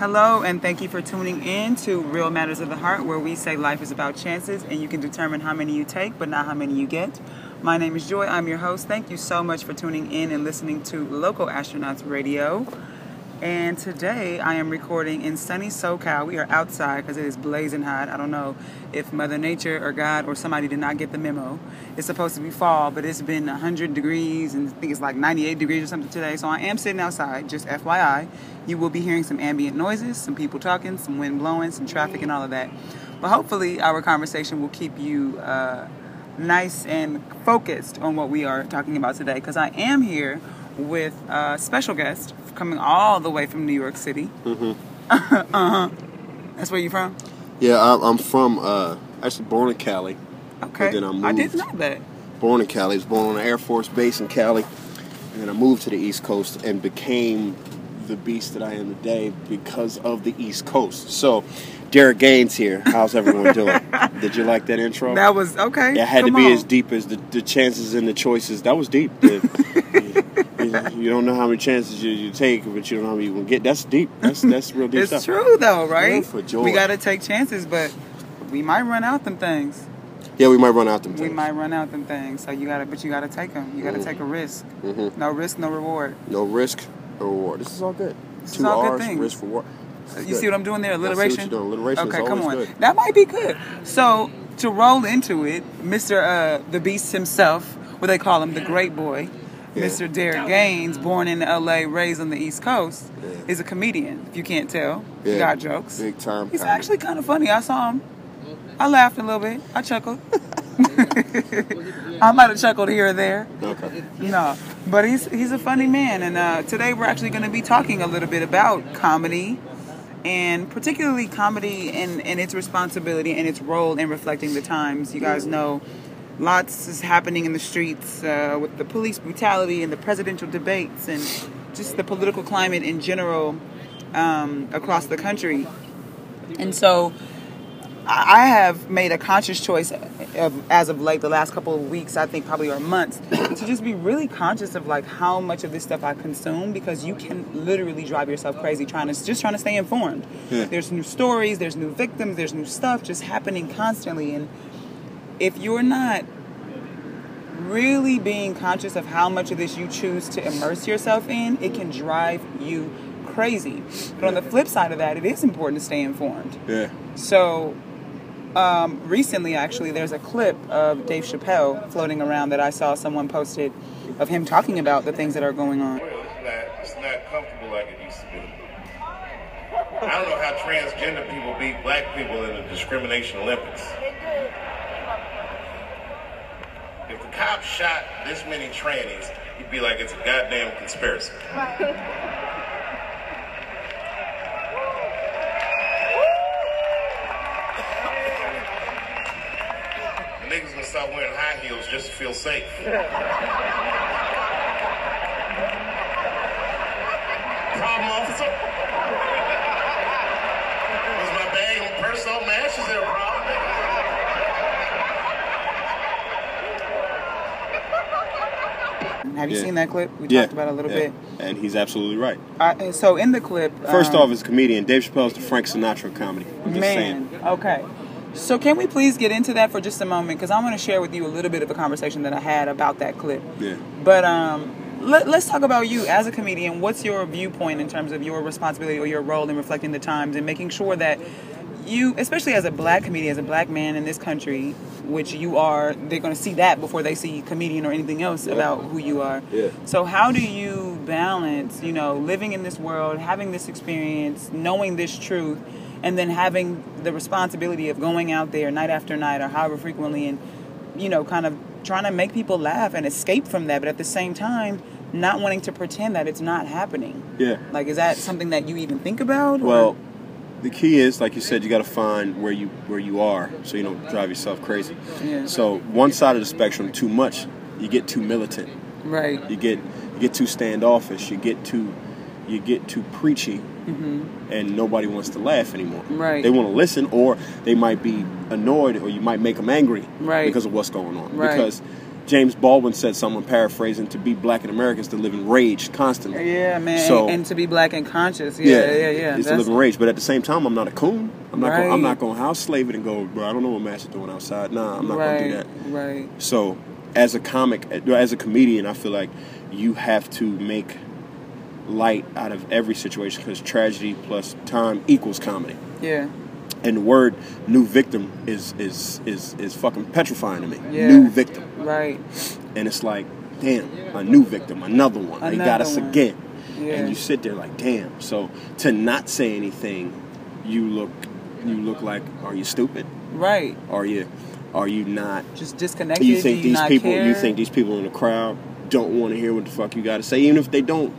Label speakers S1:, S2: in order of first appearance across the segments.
S1: Hello, and thank you for tuning in to Real Matters of the Heart, where we say life is about chances and you can determine how many you take, but not how many you get. My name is Joy, I'm your host. Thank you so much for tuning in and listening to Local Astronauts Radio. And today I am recording in sunny SoCal. We are outside because it is blazing hot. I don't know if Mother Nature or God or somebody did not get the memo. It's supposed to be fall, but it's been 100 degrees and I think it's like 98 degrees or something today. So I am sitting outside, just FYI. You will be hearing some ambient noises, some people talking, some wind blowing, some traffic, and all of that. But hopefully, our conversation will keep you uh, nice and focused on what we are talking about today because I am here with a special guest coming all the way from New York City.
S2: Mm-hmm.
S1: uh-huh. That's where you from?
S2: Yeah, I, I'm from uh, actually born in Cali.
S1: Okay.
S2: then I
S1: I didn't know that.
S2: Born in Cali. I Was born on an Air Force base in Cali, and then I moved to the East Coast and became the beast that I am today because of the East Coast. So, Derek Gaines here. How's everyone doing? Did you like that intro?
S1: That was okay.
S2: it had
S1: come
S2: to be
S1: on.
S2: as deep as the, the chances and the choices. That was deep. you, you don't know how many chances you, you take, but you don't know how many you will get. That's deep. That's that's real deep
S1: It's
S2: stuff.
S1: true though, right?
S2: Yeah, for joy.
S1: We gotta take chances, but we might run out them things.
S2: Yeah, we might run out them
S1: We
S2: things.
S1: might run out them things. So you gotta, but you gotta take them. You gotta
S2: Mhm.
S1: take a risk.
S2: Mhm.
S1: No risk, no reward.
S2: No risk or reward. This is all good.
S1: This is
S2: Two
S1: all good
S2: R's,
S1: things.
S2: risk reward.
S1: You see what I'm doing there?
S2: I see what
S1: Alliteration.
S2: you're doing. Alliteration is
S1: Okay, come on.
S2: good.
S1: That might be good. So to roll into it, Mr. Uh, the Beast himself, what they call him, the Great Boy,
S2: Yeah.
S1: Mr. Derek Gaines, born in L.A., raised on the East Coast,
S2: Yeah.
S1: is a comedian. If you can't tell, he
S2: Yeah.
S1: got jokes.
S2: Big time.
S1: He's
S2: comedy.
S1: actually kind of funny. I saw him. I laughed a little bit. I chuckled. I might have chuckled here or there.
S2: okay.
S1: No, but he's he's a funny man, and uh, today we're actually going to be talking a little bit about comedy, and particularly comedy and, and its responsibility and its role in reflecting the times. You guys know, lots is happening in the streets uh, with the police brutality and the presidential debates and just the political climate in general um, across the country, and so. I have made a conscious choice of, as of late, the last couple of weeks, I think probably or months, to just be really conscious of like how much of this stuff I consume because you can literally drive yourself crazy trying to just trying to stay informed.
S2: Yeah.
S1: There's new stories, there's new victims, there's new stuff just happening constantly, and if you're not really being conscious of how much of this you choose to immerse yourself in, it can drive you crazy. But on the flip side of that, it is important to stay informed.
S2: Yeah.
S1: So, um, recently, actually, there's a clip of Dave Chappelle floating around that I saw someone posted of him talking about the things that are going on.
S3: Well, it's not, it's not comfortable like it used to be. I don't know how transgender people beat black people in the discrimination Olympics. If the cops shot this many trannies, he'd be like it's a goddamn conspiracy. Niggas gonna start wearing high heels just to feel safe. Problem, officer? Was my bag and purse? Is there a problem?
S1: Have you
S2: Yeah.
S1: seen that clip? We
S2: Yeah.
S1: talked about it a little
S2: yeah.
S1: bit.
S2: And he's absolutely right.
S1: Uh, so in the clip,
S2: First
S1: um,
S2: off, as a comedian, Dave Chappelle's the Frank Sinatra comedy. I'm
S1: man,
S2: saying.
S1: okay. So can we please get into that for just a moment? Because I want to share with you a little bit of a conversation that I had about that clip.
S2: Yeah.
S1: But um, let, let's talk about you as a comedian. What's your viewpoint in terms of your responsibility or your role in reflecting the times and making sure that you, especially as a black comedian, as a black man in this country, which you are, they're going to see that before they see comedian or anything else about who you are.
S2: Yeah.
S1: So how do you balance, you know, living in this world, having this experience, knowing this truth, and then having the responsibility of going out there night after night or however frequently and, you know, kind of trying to make people laugh and escape from that, but at the same time, not wanting to pretend that it's not happening.
S2: Yeah.
S1: Like, is that something that you even think about? or-
S2: Well, the key is, like you said, you got to find where you where you are, so you don't drive yourself crazy.
S1: Yeah.
S2: So one side of the spectrum, too much, you get too militant.
S1: right.
S2: You get you get too standoffish. You get too you get too preachy, and nobody wants to laugh anymore.
S1: Mm-hmm. Right.
S2: They want to listen, or they might be annoyed, or you might make them angry
S1: Right.
S2: because of what's going on.
S1: Right.
S2: Because James Baldwin said something, I'm paraphrasing, to be black in America is to live in rage constantly.
S1: Yeah, man.
S2: So-
S1: and, and to be black and conscious. Yeah, yeah, yeah.
S2: It's to live in rage, but at the same time, I'm not a coon. I'm not. Gonna, I'm
S1: Right.
S2: not going to house slave it and go, bro. I don't know what Master doing outside. Nah, I'm not
S1: right,
S2: going to do that.
S1: Right.
S2: So, as a comic, as a comedian, I feel like you have to make light out of every situation because tragedy plus time equals comedy.
S1: Yeah.
S2: And the word "new victim" is is is is fucking petrifying to me.
S1: Yeah.
S2: New victim,
S1: Right.
S2: and it's like, damn, a new victim, another one. they got us
S1: one.
S2: again,
S1: Yeah.
S2: and you sit there like, damn. So to not say anything, you look you look like, are you stupid?
S1: Right.
S2: Are you are you not
S1: Just disconnected.
S2: you think
S1: you
S2: these people
S1: care?
S2: you think these people in the crowd don't want to hear what the fuck you got to say even if they don't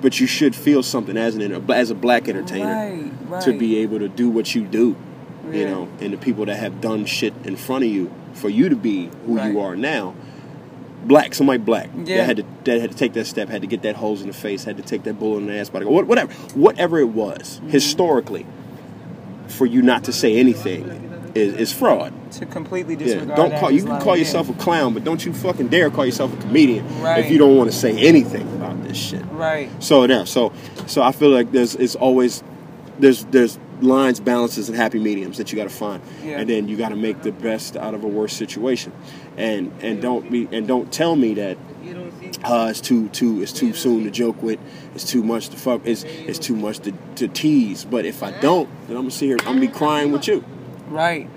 S2: but you should feel something as an as a black entertainer
S1: Right, right.
S2: to be able to do what you do you know and the people that have done shit in front of you for you to be who
S1: Right.
S2: you are now black somebody black
S1: Yeah.
S2: that had to that had to take that step had to get that hose in the face had to take that bullet in the ass by the whatever whatever it was
S1: Mm-hmm.
S2: historically for you not to say anything is, is fraud
S1: to completely disregard.
S2: yeah,
S1: don't
S2: call. You can call yourself a clown, but don't you fucking dare call yourself a comedian
S1: Right.
S2: if you don't want to say anything about this shit.
S1: Right.
S2: So now, so so I feel like there's it's always there's there's lines, balances, and happy mediums that you got to find,
S1: Yeah.
S2: and then you got to make the best out of a worse situation, and and don't be and don't tell me that uh, it's too too it's too soon to joke with. It's too much to fuck. It's it's too much to, to tease. But if I don't, then I'm gonna see here. I'm gonna be crying with you.
S1: Right.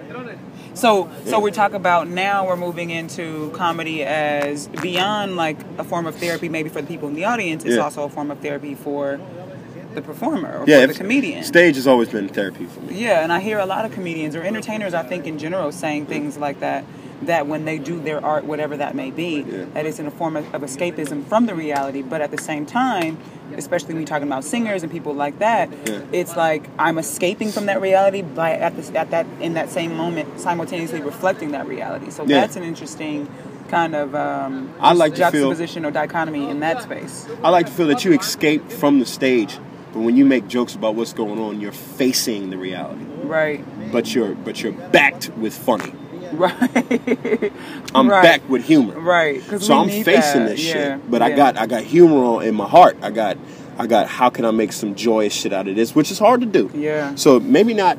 S1: So, so we're talking about now we're moving into comedy as beyond like a form of therapy, maybe for the people in the audience. It's
S2: Yeah.
S1: also a form of therapy for the performer or
S2: Yeah,
S1: for the comedian.
S2: Stage has always been therapy for me.
S1: Yeah, and I hear a lot of comedians or entertainers, I think in general, saying things like that. That when they do their art, whatever that may be,
S2: Yeah.
S1: that it's in a form of, of escapism from the reality. But at the same time, especially when you're talking about singers and people like that,
S2: Yeah.
S1: it's like I'm escaping from that reality by at this at that in that same moment simultaneously reflecting that reality. So
S2: Yeah.
S1: that's an interesting kind of um,
S2: I like to feel-
S1: juxtaposition or dichotomy in that space.
S2: I like to feel that you escape from the stage, but when you make jokes about what's going on, you're facing the reality.
S1: Right.
S2: But you're but you're backed with funny.
S1: Right.
S2: I'm
S1: Right.
S2: backed with humor.
S1: Right.
S2: So I'm facing
S1: that.
S2: this
S1: Yeah,
S2: shit. But I got I got humor in my heart. I got I got how can I make some joyous shit out of this, which is hard to do.
S1: Yeah.
S2: So maybe not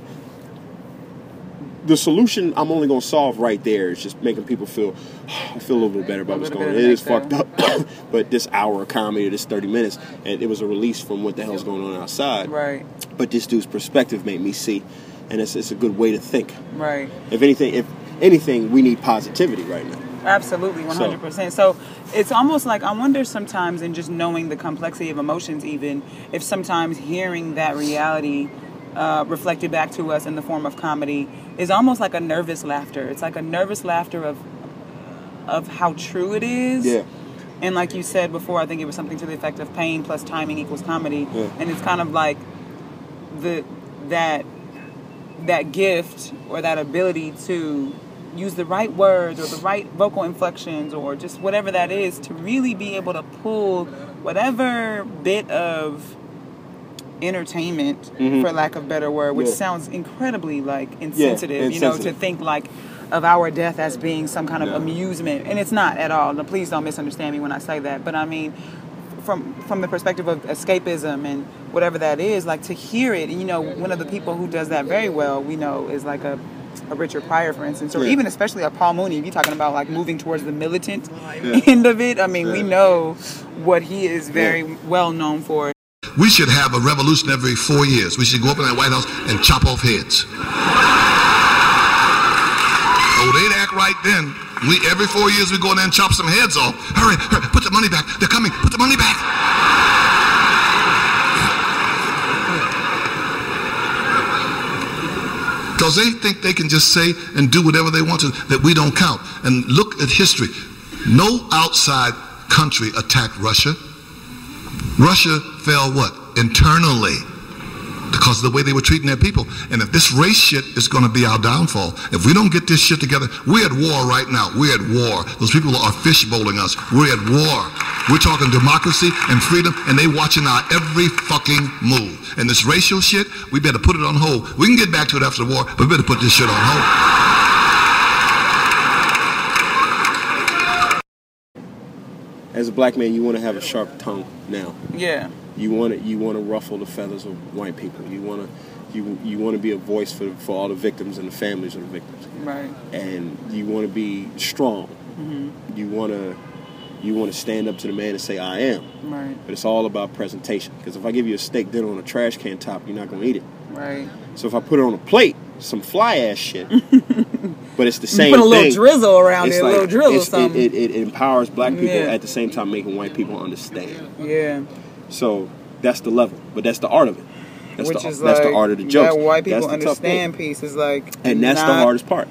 S2: the solution I'm only gonna solve right there is just making people feel I feel a little bit better about what's going on.
S1: It is
S2: It
S1: of
S2: is
S1: an
S2: fucked up. but this hour of comedy, this 30 minutes, and it was a release from what the hell's going on outside.
S1: Right.
S2: But this dude's perspective made me see, and it's, it's a good way to think.
S1: Right.
S2: If anything, if anything, we need positivity right now.
S1: Absolutely, one hundred percent. So it's almost like I wonder sometimes, in just knowing the complexity of emotions, even if sometimes hearing that reality uh, reflected back to us in the form of comedy is almost like a nervous laughter. It's like a nervous laughter of of how true it is.
S2: Yeah.
S1: And like you said before, I think it was something to the effect of pain plus timing equals comedy.
S2: Yeah.
S1: And it's kind of like the that that gift or that ability to use the right words or the right vocal inflections or just whatever that is to really be able to pull whatever bit of entertainment for lack of better word which
S2: Mm-hmm. Yeah.
S1: sounds incredibly like insensitive you know to think like of our death as being some kind of
S2: No.
S1: amusement and it's not at all now, please don't misunderstand me when i say that but i mean from from the perspective of escapism and whatever that is, like to hear it, and you know, one of the people who does that very well, we know, is like a, a Richard Pryor, for instance, or
S2: Yeah.
S1: even especially a Paul Mooney. If you're talking about like moving towards the militant
S2: Yeah.
S1: end of it, I mean, we know what he is very
S2: Yeah.
S1: well known for.
S4: We should have a revolution every four years. We should go up in that White House and chop off heads. Oh, they'd act right then. We every four years we go in there and chop some heads off. Hurry, hurry, put the money back. They're coming. Put the money back. Because they think they can just say and do whatever they want to, that we don't count. And look at history. No outside country attacked Russia. Russia fell what? Internally. Because of the way they were treating their people. And if this race shit is going to be our downfall, if we don't get this shit together, we're at war right now. We're at war. Those people are fishbowling us. We're at war. We're talking democracy and freedom, and they watching our every fucking move. And this racial shit, we better put it on hold. We can get back to it after the war, but we better put this shit on hold.
S2: As a black man, you want to have a sharp tongue now.
S1: Yeah.
S2: You want to you want to ruffle the feathers of white people. You want to you you want to be a voice for for all the victims and the families of the victims.
S1: Right.
S2: And you want to be strong.
S1: Mm-hmm.
S2: You want to you want to stand up to the man and say I am.
S1: Right.
S2: But it's all about presentation. Because if I give you a steak dinner on a trash can top, you're not gonna eat it.
S1: Right.
S2: So if I put it on a plate, some fly ass shit. but it's the same You
S1: put a little
S2: thing.
S1: drizzle around
S2: It's
S1: it, a little drizzle.
S2: It, it, it empowers black people
S1: Yeah.
S2: at the same time making white people understand.
S1: Yeah.
S2: So that's the level, but that's the art of it. That's
S1: Which
S2: the,
S1: is
S2: that's
S1: like
S2: the art of the jokes.
S1: that white people
S2: That's the tough thing.
S1: understand piece is like
S2: and that's the hardest part.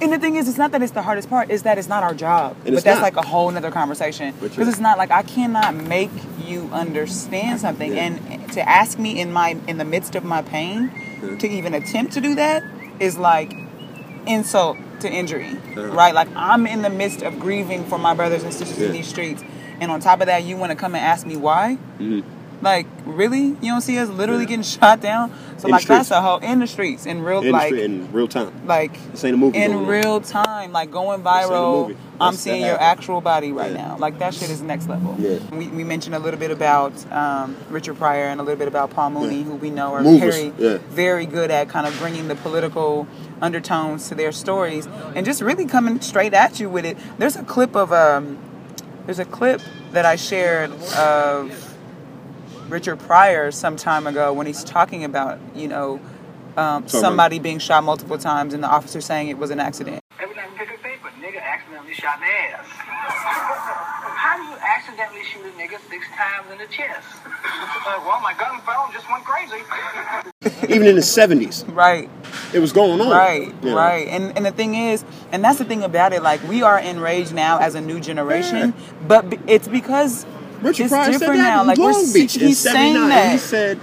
S1: And the thing is, it's not that it's the hardest part; is that it's not our job.
S2: And
S1: but that's
S2: not.
S1: like a whole nother conversation. Because it's not like I cannot make you understand something,
S2: Yeah.
S1: and to ask me in my in the midst of my pain
S2: Yeah.
S1: to even attempt to do that is like insult to injury,
S2: Yeah.
S1: right? Like I'm in the midst of grieving for my brothers and sisters
S2: Yeah.
S1: in these streets, and on top of that, you want to come and ask me why?
S2: Mhm.
S1: Like really? You don't see us literally
S2: Yeah.
S1: getting shot down? So
S2: In
S1: like that's a whole in the streets in real
S2: In,
S1: like
S2: in real time.
S1: like
S2: This ain't a movie.
S1: in real time, like going
S2: This ain't a
S1: viral. I'm seeing your actual body right
S2: Yeah.
S1: now. Like that shit is next level.
S2: Yeah.
S1: We, we mentioned a little bit about um, Richard Pryor and a little bit about Paul Mooney,
S2: Yeah.
S1: who we know are
S2: Movers,
S1: very, very good at kind of bringing the political undertones to their stories and just really coming straight at you with it. There's a clip of um, there's a clip that I shared of Richard Pryor some time ago when he's talking about you know um, somebody being shot multiple times and the officer saying it was an accident.
S5: Accidentally shoot a nigga six times in the chest? Like, well, my gun fell and just went crazy.
S2: Even in the 70s,
S1: Right,
S2: it was going on.
S1: right,
S2: you know.
S1: right. And and the thing is, and that's the thing about it. Like we are enraged now as a new generation, but b- it's because
S2: Richard
S1: it's
S2: Pryor said
S1: different
S2: that
S1: now.
S2: in
S1: Like we're
S2: Long
S1: se-
S2: Beach in
S1: he's saying that.
S2: He said,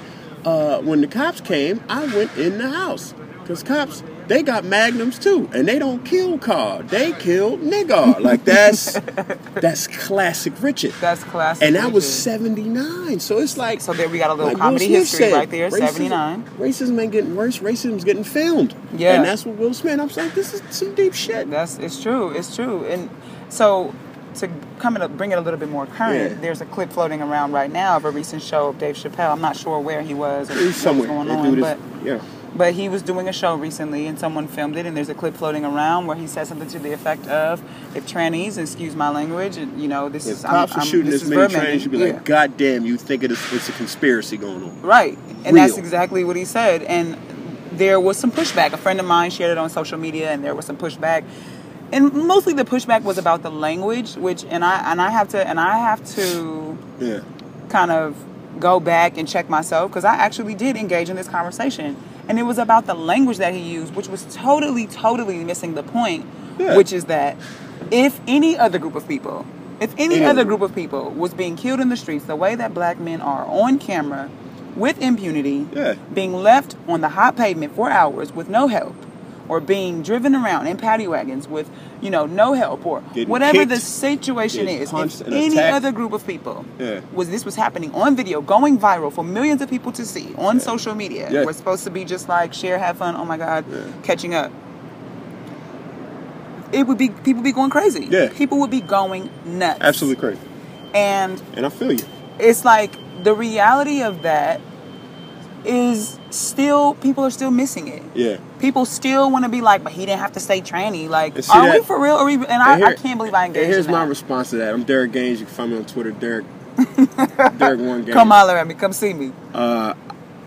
S2: uh, when the cops came, I went in the house. Because cops, they got magnums too. And they don't kill car. They kill nigga. Like, that's that's classic Richard.
S1: That's classic.
S2: and that was 79. So it's like.
S1: So there we got a little
S2: like
S1: comedy history
S2: said,
S1: right there. Seventy nine.
S2: Racism ain't getting worse. Racism's getting filmed.
S1: Yeah.
S2: And that's what Will Smith. I'm like, this is some deep shit.
S1: That's it's true. It's true. And so to come and bring it a little bit more current,
S2: Yeah.
S1: there's a clip floating around right now of a recent show of Dave Chappelle. I'm not sure where he was or
S2: He's
S1: what
S2: somewhere.
S1: going on, but
S2: yeah.
S1: But he was doing a show recently and someone filmed it and there's a clip floating around where he said something to the effect of if trannies excuse my language and you know this
S2: If
S1: is
S2: cops
S1: I'm,
S2: are
S1: I'm-
S2: shooting
S1: this
S2: this many trains, you'd be
S1: Yeah.
S2: like, God damn, you think it is, it's a conspiracy going on.
S1: Right. And that's exactly what he said. And there was some pushback. A friend of mine shared it on social media and there was some pushback. And mostly the pushback was about the language, which and I and I have to and I have to
S2: Yeah.
S1: kind of go back and check myself because I actually did engage in this conversation. And it was about the language that he used, which was totally, totally missing the point,
S2: Yeah.
S1: which is that if any other group of people, if any other
S2: other
S1: group of people was being killed in the streets the way that black men are on camera with impunity,
S2: Yeah.
S1: being left on the hot pavement for hours with no help, or being driven around in paddy wagons with, you know, no help, or
S2: Getting
S1: whatever
S2: kicked,
S1: the situation is, if any
S2: attacked.
S1: other group of people
S2: Yeah.
S1: was this was happening on video, going viral for millions of people to see on social media.
S2: Yeah.
S1: We're supposed to be just like share, have fun. Oh my God,
S2: Yeah.
S1: catching up. It would be people be going crazy.
S2: Yeah.
S1: people would be going nuts.
S2: Absolutely crazy.
S1: And
S2: And I feel you.
S1: it's like the reality of that is still people are still missing it.
S2: Yeah.
S1: People still want to be like, but he didn't have to say tranny. Like, are we for real? Are we, and I,
S2: And here-
S1: I can't believe I
S2: And
S1: engaged.
S2: here's my
S1: that.
S2: response to that. I'm Derek Gaines. You can find me on Twitter, Derek. Derek One Gaines.
S1: Come holler at me. Come see me.
S2: Uh,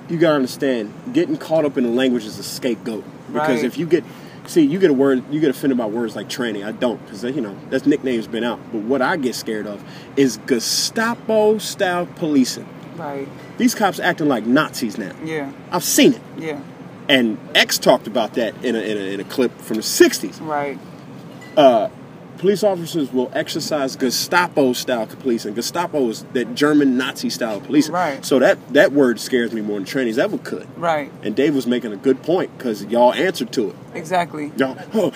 S2: you gotta understand, getting caught up in the language is a scapegoat. Because
S1: Right.
S2: if you get, see, you get a word, you get offended by words like tranny. I don't, because you know that's nickname's been out. But what I get scared of is Gestapo style policing.
S1: Right.
S2: These cops acting like Nazis now.
S1: Yeah.
S2: I've seen it.
S1: Yeah.
S2: And X talked about that in a, in a, in a clip from the 60s.
S1: Right.
S2: Police officers will exercise Gestapo style policing. Gestapo is that German Nazi style policing.
S1: Right.
S2: So that, that word scares me more than trannies ever could.
S1: Right.
S2: And Dave was making a good point because y'all answered to it.
S1: Exactly.
S2: Y'all, oh,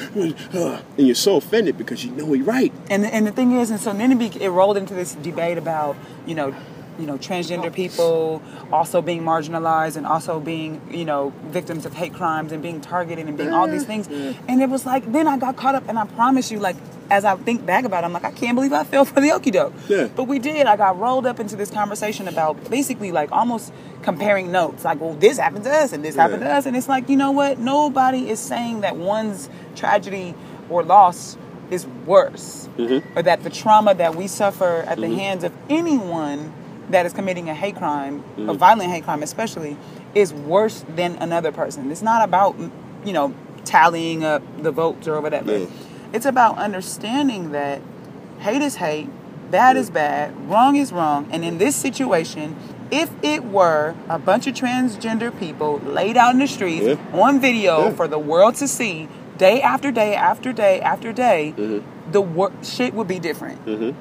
S2: uh, and you're so offended because you know he's right.
S1: And and the thing is, and so then it, be, it rolled into this debate about you know you know transgender people also being marginalized and also being you know victims of hate crimes and being targeted and being all these things. And it was like then i got caught up and i promise you like as i think back about it i'm like i can't believe i fell for the okie doke.
S2: Yeah.
S1: but we did. I got rolled up into this conversation about basically like almost comparing notes. Like well this happened to us and this happened to us. And it's like you know what? Nobody is saying that one's tragedy or loss is worse
S2: Mm-hmm.
S1: or that the trauma that we suffer at the hands of anyone that is committing a hate crime,
S2: Mm-hmm.
S1: a violent hate crime especially, is worse than another person. It's not about, you know, tallying up the votes or whatever.
S2: Yeah.
S1: It's about understanding that hate is hate, bad is bad, wrong is wrong, and in this situation, if it were a bunch of transgender people laid out in the streets
S2: Yeah.
S1: on video
S2: Yeah.
S1: for the world to see day after day after day after day,
S2: Mm-hmm.
S1: the wor- shit would be different.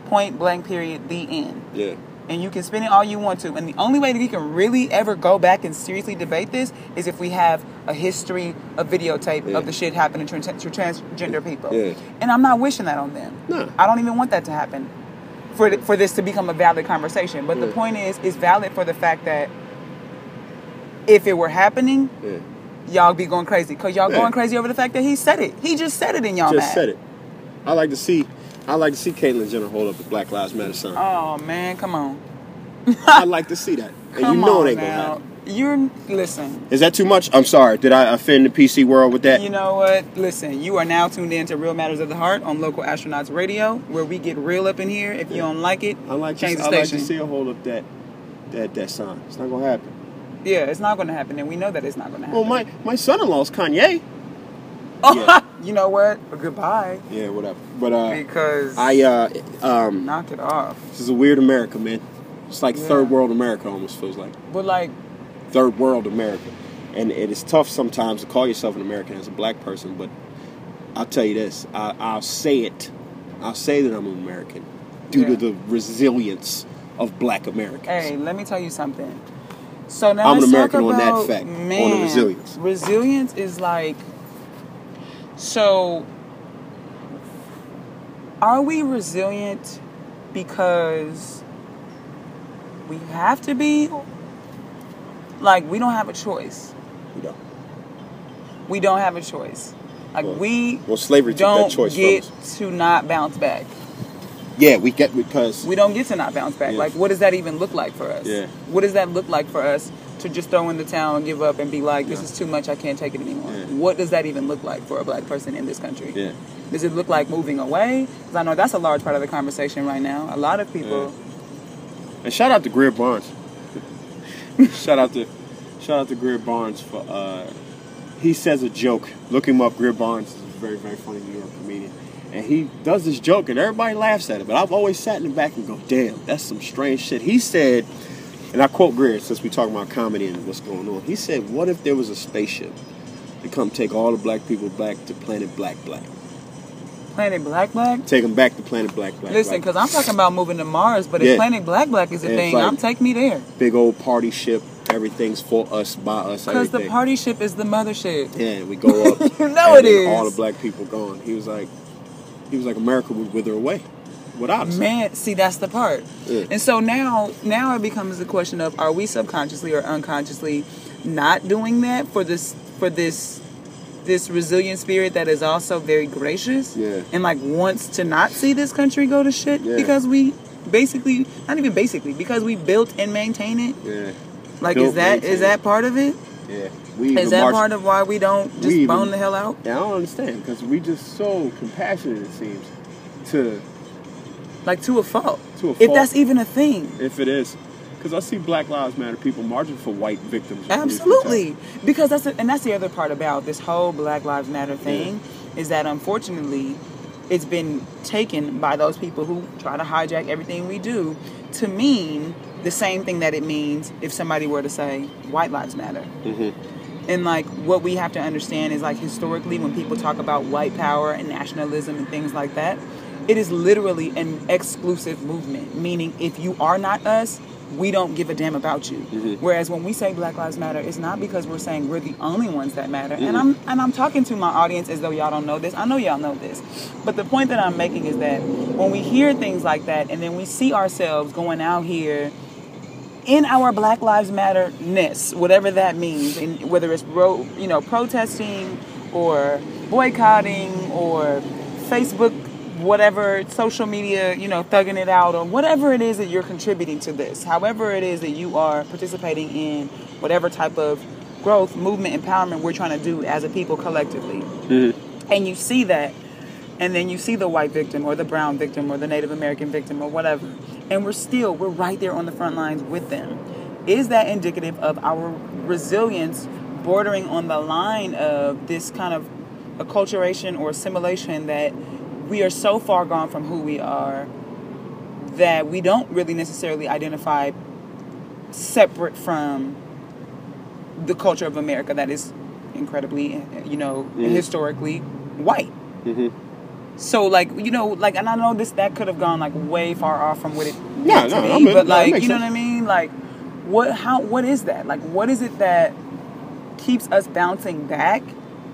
S1: Point blank. Period. The end.
S2: Yeah.
S1: And you can spin it all you want to. And the only way that we can really ever go back and seriously debate this is if we have a history, a videotape
S2: Yeah.
S1: of the shit happening to, trans- to transgender people.
S2: Yeah.
S1: And I'm not wishing that on them.
S2: No.
S1: I don't even want that to happen for th- for this to become a valid conversation. But the point is, it's valid for the fact that if it were happening,
S2: Yeah.
S1: y'all be going crazy because y'all
S2: Yeah.
S1: going crazy over the fact that he said it. He just said it in y'all
S2: Just
S1: mad.
S2: said it. I like to see. I like to see Caitlyn Jenner hold up the Black Lives Matter sign.
S1: Oh man, come on.
S2: I like to see that. And
S1: Come
S2: you know
S1: on
S2: it ain't gonna
S1: now.
S2: happen.
S1: You're listen.
S2: Is that too much? I'm sorry. Did I offend the PC world with that?
S1: You know what? Listen, you are now tuned in to Real Matters of the Heart on Local Astronauts Radio, where we get real up in here. If you don't like it,
S2: I like
S1: change
S2: to,
S1: the
S2: I like to see a hold up that that that sign. It's not gonna happen.
S1: yeah, it's not to happen, and we know that it's not to happen.
S2: Well, my my son-in-law's Kanye.
S1: Oh,
S2: yeah.
S1: you know what? Goodbye,
S2: Yeah, whatever. But uh,
S1: because
S2: I uh um,
S1: knock it off.
S2: this is a weird America, man. It's like
S1: Yeah.
S2: third world America almost feels like
S1: But like,
S2: third world America, and it is tough sometimes to call yourself an American as a black person. But I'll tell you this: I, I'll say it. I'll say that I'm an American due
S1: Yeah.
S2: to the resilience of black Americans.
S1: hey, let me tell you something. So now
S2: I'm an American on that
S1: about-
S2: fact, on the resilience.
S1: Resilience is like, so. Are we resilient because we have to be? Like we don't have a choice.
S2: You know.
S1: We don't have a choice. Like
S2: Well-
S1: we
S2: well, slavery
S1: don't
S2: choice
S1: get to not bounce back.
S2: Yeah, we get because
S1: We don't get to not bounce back.
S2: Yeah.
S1: Like, what does that even look like for us?
S2: Yeah.
S1: What does that look like for us to just throw in the towel and give up and be like, this
S2: Yeah.
S1: is too much, I can't take it anymore?
S2: Yeah.
S1: What does that even look like for a black person in this country?
S2: Yeah.
S1: Does it look like moving away? Because I know that's a large part of the conversation right now. A lot of people.
S2: And shout out to Greer Barnes. shout out to shout out to Greer Barnes for uh he says a joke. Look him up, Greer Barnes is a very, very funny New York comedian. And he does this joke and everybody laughs at it. But I've always sat in the back and go, damn, that's some strange shit. He said and I quote Greer since we talking about comedy and what's going on. He said, What if there was a spaceship to come take all the black people back to planet Black Black?
S1: Planet Black Black?
S2: Take them back to planet Black Black.
S1: Listen, because I'm talking about moving to Mars, but
S2: Yeah.
S1: if Planet Black Black is a thing,
S2: like-
S1: I'm take me there.
S2: big old party ship, everything's for us, by us,
S1: Because the party ship is the mothership.
S2: Yeah, we go up.
S1: You know it.
S2: All the black people gone. He was like, he was like, America would wither away without us.
S1: Man, see that's the part.
S2: Yeah.
S1: And so now now it becomes a question of are we subconsciously or unconsciously not doing that for this for this this resilient spirit that is also very gracious
S2: Yeah.
S1: and like wants to not see this country go to shit
S2: Yeah.
S1: because we basically not even basically because we built and maintain it.
S2: Yeah,
S1: Like
S2: Built,
S1: is that is that part of it?
S2: yeah. We
S1: Is that
S2: marched-
S1: part of why we don't just
S2: we even-
S1: bone the hell out?
S2: Yeah, I don't understand because we just so compassionate. It seems to
S1: Like to a fault.
S2: To a
S1: If that's even a thing.
S2: if it is. Because I see Black Lives Matter people marching for white victims.
S1: Absolutely, because that's and that's the other part about this whole Black Lives Matter thing is that unfortunately, it's been taken by those people who try to hijack everything we do to mean the same thing that it means if somebody were to say White Lives Matter. Mm-hmm. And like what we have to understand is like historically when people talk about white power and nationalism and things like that, it is literally an exclusive movement. Meaning if you are not us, we don't give a damn about you. Mm-hmm. Whereas when we say Black Lives Matter, it's not because we're saying we're the only ones that matter. And mm-hmm. I'm and I'm talking to my audience as though y'all don't know this. I know y'all know this. But the point that I'm making is that when we hear things like that and then we see ourselves going out here in our Black Lives Matter ness, whatever that means, and whether it's ro- you know protesting or boycotting or Facebook, whatever social media, you know, thugging it out or whatever it is that you're contributing to this, however it is that you are participating in whatever type of growth, movement, empowerment we're trying to do as a people collectively, mm-hmm. and you see that and then you see the white victim or the brown victim or the Native American victim or whatever, and we're still we're right there on the front lines with them. Is that indicative of our resilience, bordering on the line of this kind of acculturation or assimilation that we are so far gone from who we are that we don't really necessarily identify separate from the culture of America that is incredibly, you know, mm-hmm. historically white. Mm-hmm. So like you know like and I know this that could have gone like way far off from what it
S2: Yeah, no,
S1: to
S2: I
S1: me,
S2: mean,
S1: but like you know
S2: sense.
S1: what I mean like what how what is that like what is it that keeps us bouncing back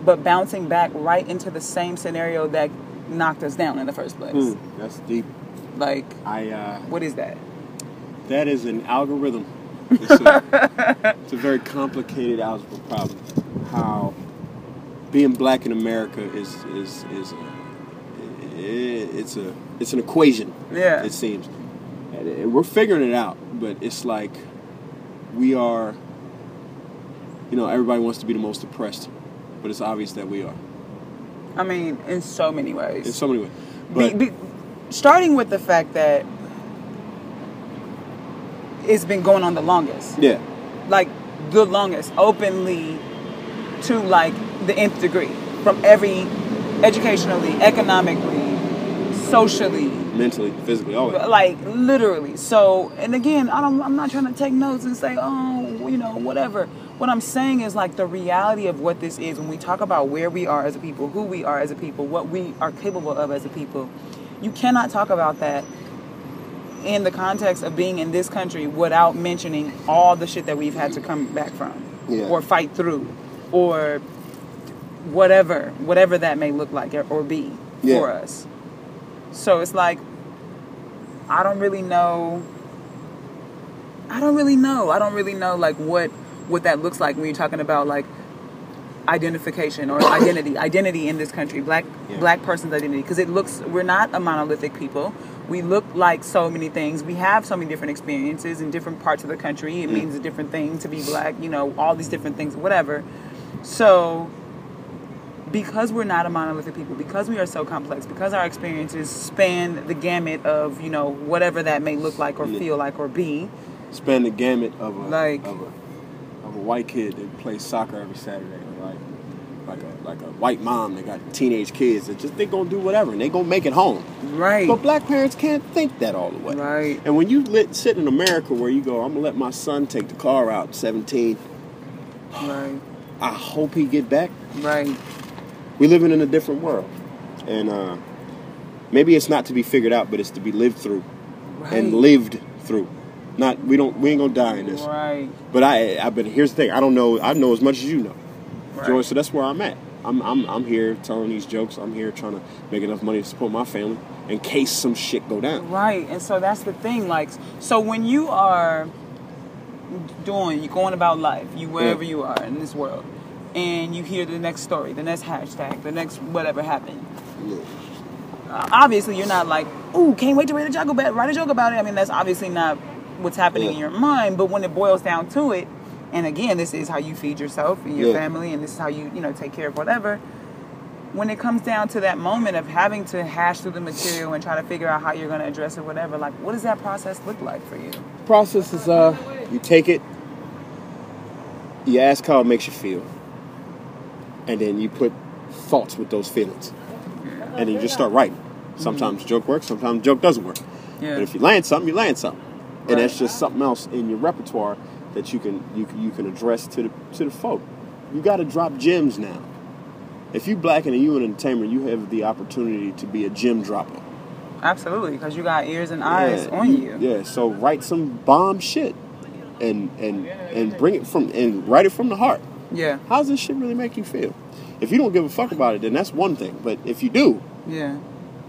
S1: but bouncing back right into the same scenario that knocked us down in the first place
S2: Hmm, that's deep.
S1: like
S2: I uh,
S1: what is that
S2: that is an algorithm. It's a, it's a very complicated algebra problem. How being black in America is is is a, it's a it's an equation.
S1: Yeah.
S2: it seems, and we're figuring it out. But it's like we are. You know, everybody wants to be the most oppressed, but it's obvious that we are
S1: I mean in so many ways.
S2: In so many ways. But
S1: be, starting with the fact that it's been going on the longest.
S2: Yeah,
S1: like the longest openly to like the nth degree. From every educationally economically socially.
S2: Mentally, physically, all
S1: like literally. So and again i don't i'm not trying to take notes and say oh you know whatever what i'm saying is like the reality of what this is when we talk about where we are as a people who we are as a people what we are capable of as a people you cannot talk about that in the context of being in this country without mentioning all the shit that we've had to come back from
S2: Yeah.
S1: or fight through or whatever whatever that may look like or be
S2: Yeah.
S1: for us so it's like i don't really know i don't really know i don't really know like what what that looks like when you're talking about like identification or identity identity in this country black
S2: Yeah.
S1: black person's identity. Because it looks we're not a monolithic people. We look like so many things. We have so many different experiences in different parts of the country. It mm. means a different thing to be black you know all these different things whatever. So because we're not a monolithic people because we are so complex because our experiences span the gamut of you know whatever that may look like or
S2: Yeah.
S1: feel like or be.
S2: Span the gamut of a
S1: Like-
S2: of a a white kid that plays soccer every Saturday, like like a like a white mom that got teenage kids that just they gonna do whatever and they gonna make it home.
S1: right
S2: But black parents can't think that all the way.
S1: Right.
S2: And when you lit, sit in America where you go, I'm gonna let my son take the car out, 17.
S1: right
S2: I hope he get back.
S1: right
S2: We living in a different world, and uh, maybe it's not to be figured out, but it's to be lived through and lived through. Not we don't we ain't gonna die in this.
S1: right
S2: But I, I but here's the thing. I don't know. I know as much as you know,
S1: Right.
S2: Joy. So that's where I'm at. I'm, I'm I'm here telling these jokes. I'm here trying to make enough money to support my family in case some shit go down.
S1: Right, and so that's the thing. Like, so when you are doing, you're going about life, you wherever
S2: Yeah.
S1: you are in this world, and you hear the next story, the next hashtag, the next whatever happened. Uh, obviously, you're not like, "Ooh, can't wait to write a joke about write a joke about it." I mean, that's obviously not what's happening in your mind. But when it boils down to it, and again, this is how you feed yourself and your
S2: Yeah.
S1: family, and this is how you you know take care of whatever when it comes down to that moment of having to hash through the material and try to figure out how you're going to address it, whatever, like, what does that process look like for you?
S2: Process is uh, you take it, you ask how it makes you feel, and then you put thoughts with those feelings, and then you just start writing. Sometimes joke works, sometimes joke doesn't work.
S1: Yeah.
S2: But if you land something, you land something,
S1: Right.
S2: and that's just something else in your repertoire that you can you can- you can address to the to the folk. You got to drop gems now. If you black and you in entertainment, you have the opportunity to be a gem dropper.
S1: Absolutely, because you got ears and eyes
S2: Yeah,
S1: on you.
S2: Yeah, so write some bomb shit, and and and bring it from and write it from the heart.
S1: Yeah,
S2: How's this shit really make you feel? If you don't give a fuck about it, then that's one thing. But if you do,
S1: yeah,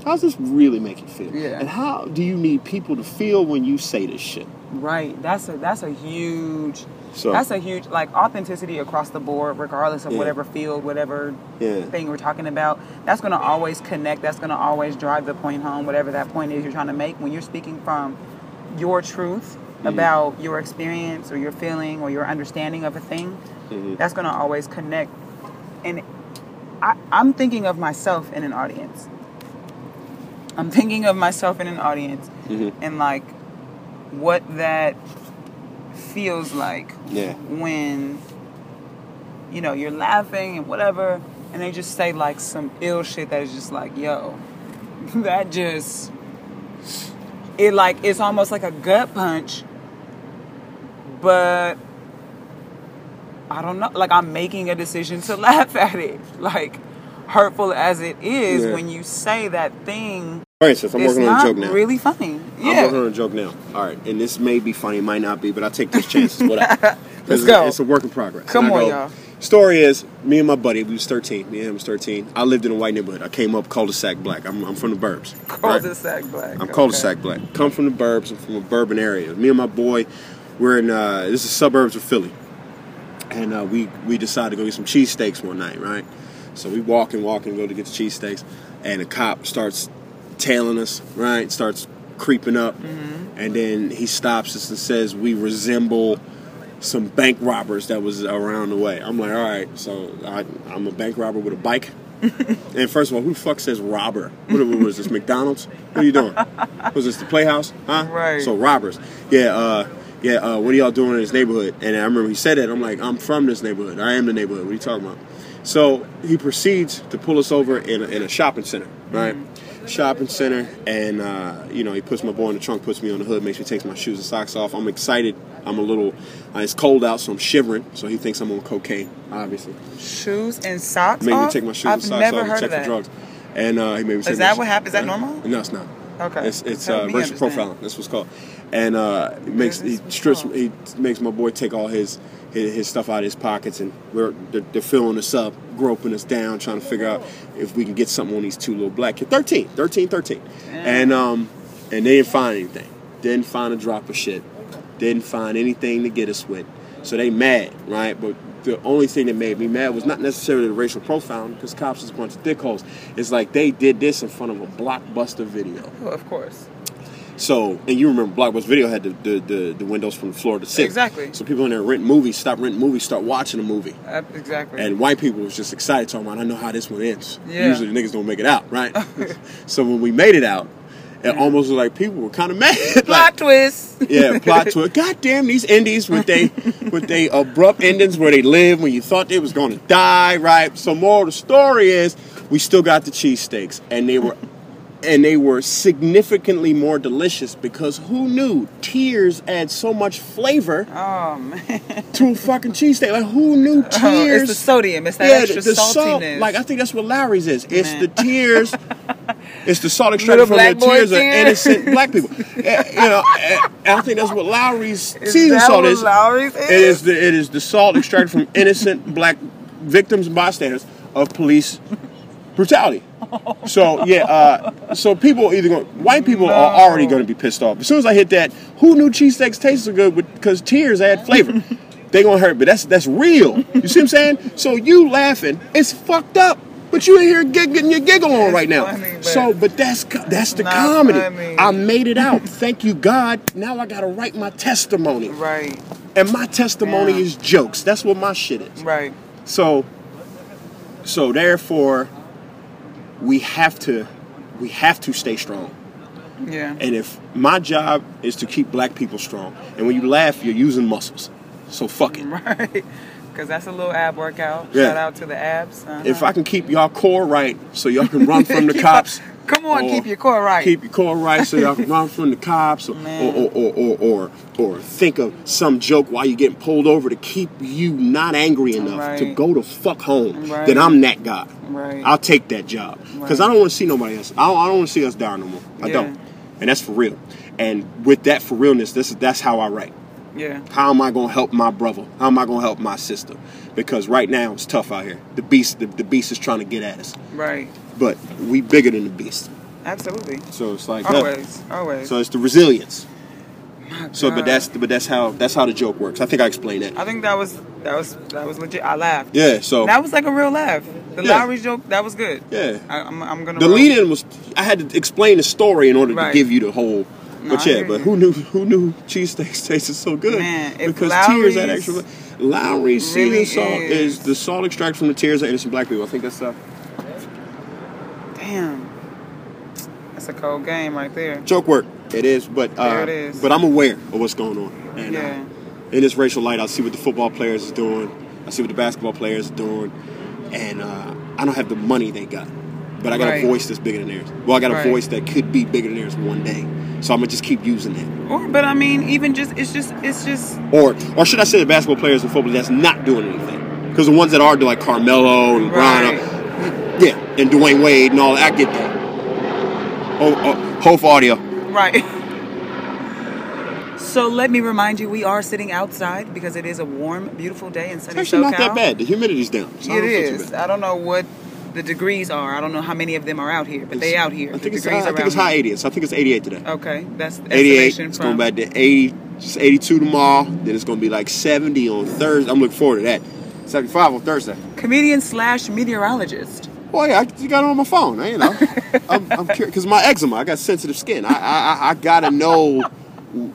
S2: how's this really make you feel?
S1: Yeah.
S2: And how do you need people to feel when you say this shit?
S1: Right. That's a that's a huge
S2: So-
S1: that's a huge like authenticity across the board, regardless of
S2: Yeah.
S1: whatever field, whatever
S2: Yeah.
S1: thing we're talking about. That's gonna always connect, that's gonna always drive the point home, whatever that point is you're trying to make. When you're speaking from your truth
S2: Mm-hmm.
S1: about your experience or your feeling or your understanding of a thing,
S2: Mm-hmm.
S1: that's gonna always connect. And I, I'm thinking of myself in an audience. I'm thinking of myself in an audience
S2: Mm-hmm.
S1: and like what that feels like
S2: Yeah.
S1: when you know you're laughing and whatever and they just say like some ill shit that is just like yo that just it like it's almost like a gut punch but I don't know like I'm making a decision to laugh at it like hurtful as it is
S2: Yeah.
S1: when you say that thing
S2: For instance, I'm working on a joke now.
S1: really funny Yeah.
S2: I'm working on a joke now. All right, and this may be funny, it might not be, but I take those chances. Whatever.
S1: Let's
S2: It's-
S1: go.
S2: It's a work in progress.
S1: Come on,
S2: go,
S1: y'all.
S2: Story is, me and my buddy, we was 13. Me and him was 13. I lived in a white neighborhood. I came up cul-de-sac black. I'm, I'm from the burbs. right?
S1: cul-de-sac black
S2: I'm cul-de-sac
S1: okay.
S2: black. Come from the burbs. I'm from a bourbon area. Me and my boy, we're in uh, this is suburbs of Philly, and uh, we we decided to go get some cheesesteaks one night, right? So we walk and walk and go to get the cheesesteaks, and a cop starts tailing us, right? Starts creeping up,
S1: Mm-hmm.
S2: and then he stops us and says we resemble some bank robbers that was around the way. I'm like, all right, so I, I'm a bank robber with a bike. and first of all, who the fuck says robber? What, what was this, McDonald's? What are you doing? Was this the Playhouse? Huh?
S1: Right.
S2: So robbers. Yeah, uh, yeah, uh, what are y'all doing in this neighborhood? And I remember he said it. I'm like, I'm from this neighborhood. I am the neighborhood. What are you talking about? So he proceeds to pull us over in a, in a shopping center, right? Shopping center, and uh, you know he puts my boy in the trunk, puts me on the hood, makes me take my shoes and socks off. I'm excited. I'm a little. Uh, it's cold out, so I'm shivering. So he thinks I'm on cocaine, obviously.
S1: shoes and socks
S2: Made me take my shoes
S1: I've
S2: and socks
S1: never
S2: off and
S1: heard
S2: check for drugs. And uh, he made me
S1: Is that what happens? Is that normal?
S2: No, it's not.
S1: Okay.
S2: It's it's uh, racial profiling. That's what's called. And uh, makes he strips he makes my boy take all his his, his stuff out of his pockets, and we're they're, they're filling us up, groping us down, trying to figure out if we can get something on these two little black kids. 13, 13, 13. and um and they didn't find anything. Didn't find a drop of shit. Didn't find anything to get us with. So they mad, right? But the only thing that made me mad was not necessarily the racial profiling, because cops is a bunch of dickholes. It's like they did this in front of a blockbuster video.
S1: Of course.
S2: So, and you remember Blockbuster Video had the, the, the, the windows from floor to six.
S1: Exactly.
S2: So people in there renting movies, stop renting movies, start watching a movie.
S1: Uh, exactly.
S2: And white people was just excited talking about, I know how this one ends.
S1: Yeah.
S2: Usually the niggas don't make it out, right? so when we made it out, it almost was like people were kind of mad.
S1: Plot
S2: like,
S1: twist.
S2: yeah, plot twist. God damn these indies with they with they abrupt endings where they live when you thought they was gonna die, right? So more of the story is we still got the cheesesteaks and they were and they were significantly more delicious because who knew tears add so much flavor
S1: Oh man.
S2: to a fucking cheesesteak? Like who knew
S1: oh,
S2: tears? Oh, tears?
S1: it's the sodium. It's that
S2: yeah,
S1: extra
S2: the, the salt. Like I think that's what Lawry's is. It's
S1: Man.
S2: the tears. it's the salt extracted from the
S1: boy
S2: tears of
S1: tears.
S2: innocent black people. You know, and I think that's what Lawry's
S1: Is
S2: season salt
S1: what
S2: is.
S1: Lawry's
S2: It is the it is the salt extracted from innocent black victims and bystanders of police brutality. So yeah, uh, so people either going white people are already going to be pissed off. As soon as I hit that, who knew cheesesteaks taste so good because tears add flavor. they gonna hurt, but that's that's real. You see what I'm saying? So you laughing, it's fucked up. But you in here getting your giggle on
S1: It's
S2: right now.
S1: funny, but
S2: so, but that's that's the comedy.
S1: funny.
S2: I made it out. Thank you, God. Now I gotta write my testimony,
S1: Right.
S2: and my testimony
S1: Yeah.
S2: is jokes. That's what my shit is.
S1: Right.
S2: So, so therefore, we have to, we have to stay strong.
S1: Yeah.
S2: And if my job is to keep black people strong, and when you laugh, you're using muscles. So fuck it.
S1: Right. Because that's a little ab workout.
S2: Yeah.
S1: Shout out to the abs. Uh-huh.
S2: If I can keep y'all core right, so y'all can run from the cops.
S1: Come on, keep your core right.
S2: Keep your core right, so y'all can run from the cops, or or, or, or, or or think of some joke while you're getting pulled over to keep you not angry enough to go to fuck home.
S1: Right.
S2: Then I'm that guy.
S1: Right.
S2: I'll take that job because. I don't want to see nobody else. I don't, I don't want to see us down no more. I don't, and that's for real. And with that for realness, this is that's how I write.
S1: Yeah.
S2: How am I gonna help my brother? How am I gonna help my sister? Because right now it's tough out here. The beast, the, the beast is trying to get at us,
S1: Right.
S2: but we bigger than the beast.
S1: Absolutely.
S2: So it's like.
S1: Always. Always.
S2: So it's the resilience. So, but that's but that's how that's how the joke works. I think I explained that.
S1: I think that was that was that was legit. I laughed.
S2: Yeah. So
S1: That was like a real laugh. The
S2: Yeah.
S1: Lawry joke, that was good.
S2: Yeah.
S1: I, I'm, I'm gonna.
S2: the lead in was I had to explain the story in order
S1: Right.
S2: to give you the whole.
S1: No,
S2: But yeah, but who knew who knew cheesesteaks tasted so good?
S1: Man,
S2: because tears that
S1: Lawry's
S2: extra. Lawry's seasoning
S1: really
S2: salt
S1: is-
S2: is the salt extract from the tears of innocent black people. I think that's uh,
S1: Damn. That's a cold game right there.
S2: joke work. It is, but uh,
S1: it is.
S2: but I'm aware of what's going on. And, uh,
S1: Yeah.
S2: in this racial light, I see what the football players is doing. I see what the basketball players are doing, and uh, I don't have the money they got, but I got
S1: Right.
S2: a voice that's bigger than theirs. Well, I got a
S1: Right.
S2: voice that could be bigger than theirs one day. So I'm gonna just keep using that.
S1: Or, but I mean, even just it's just it's just
S2: Or, or should I say the basketball players and football that's not doing anything? Because the ones that are, like Carmelo and
S1: Right.
S2: LeBron, yeah, and Dwyane Wade and all that, I get that. Oh, oh Hope Audio.
S1: right. So let me remind you, we are sitting outside because it is a warm, beautiful day in sunny
S2: It's actually
S1: SoCal.
S2: not that bad. The humidity's down. So
S1: It
S2: don't feel too
S1: is. I don't know what the degrees are. I don't know how many of them are out here, but they out here.
S2: I
S1: The
S2: think it's,
S1: degrees
S2: high, I think it's high
S1: here.
S2: 80. So I think it's 88 today.
S1: Okay, that's
S2: 88.
S1: estimation
S2: It's
S1: from.
S2: going back to 80, just 82 tomorrow. Then it's going to be like 70 on Thursday. I'm looking forward to that. 75 on Thursday.
S1: Comedian slash meteorologist.
S2: Well, yeah, I got it on my phone. I, you know, I'm, I'm curious because my eczema. I got sensitive skin. I I, I, I gotta know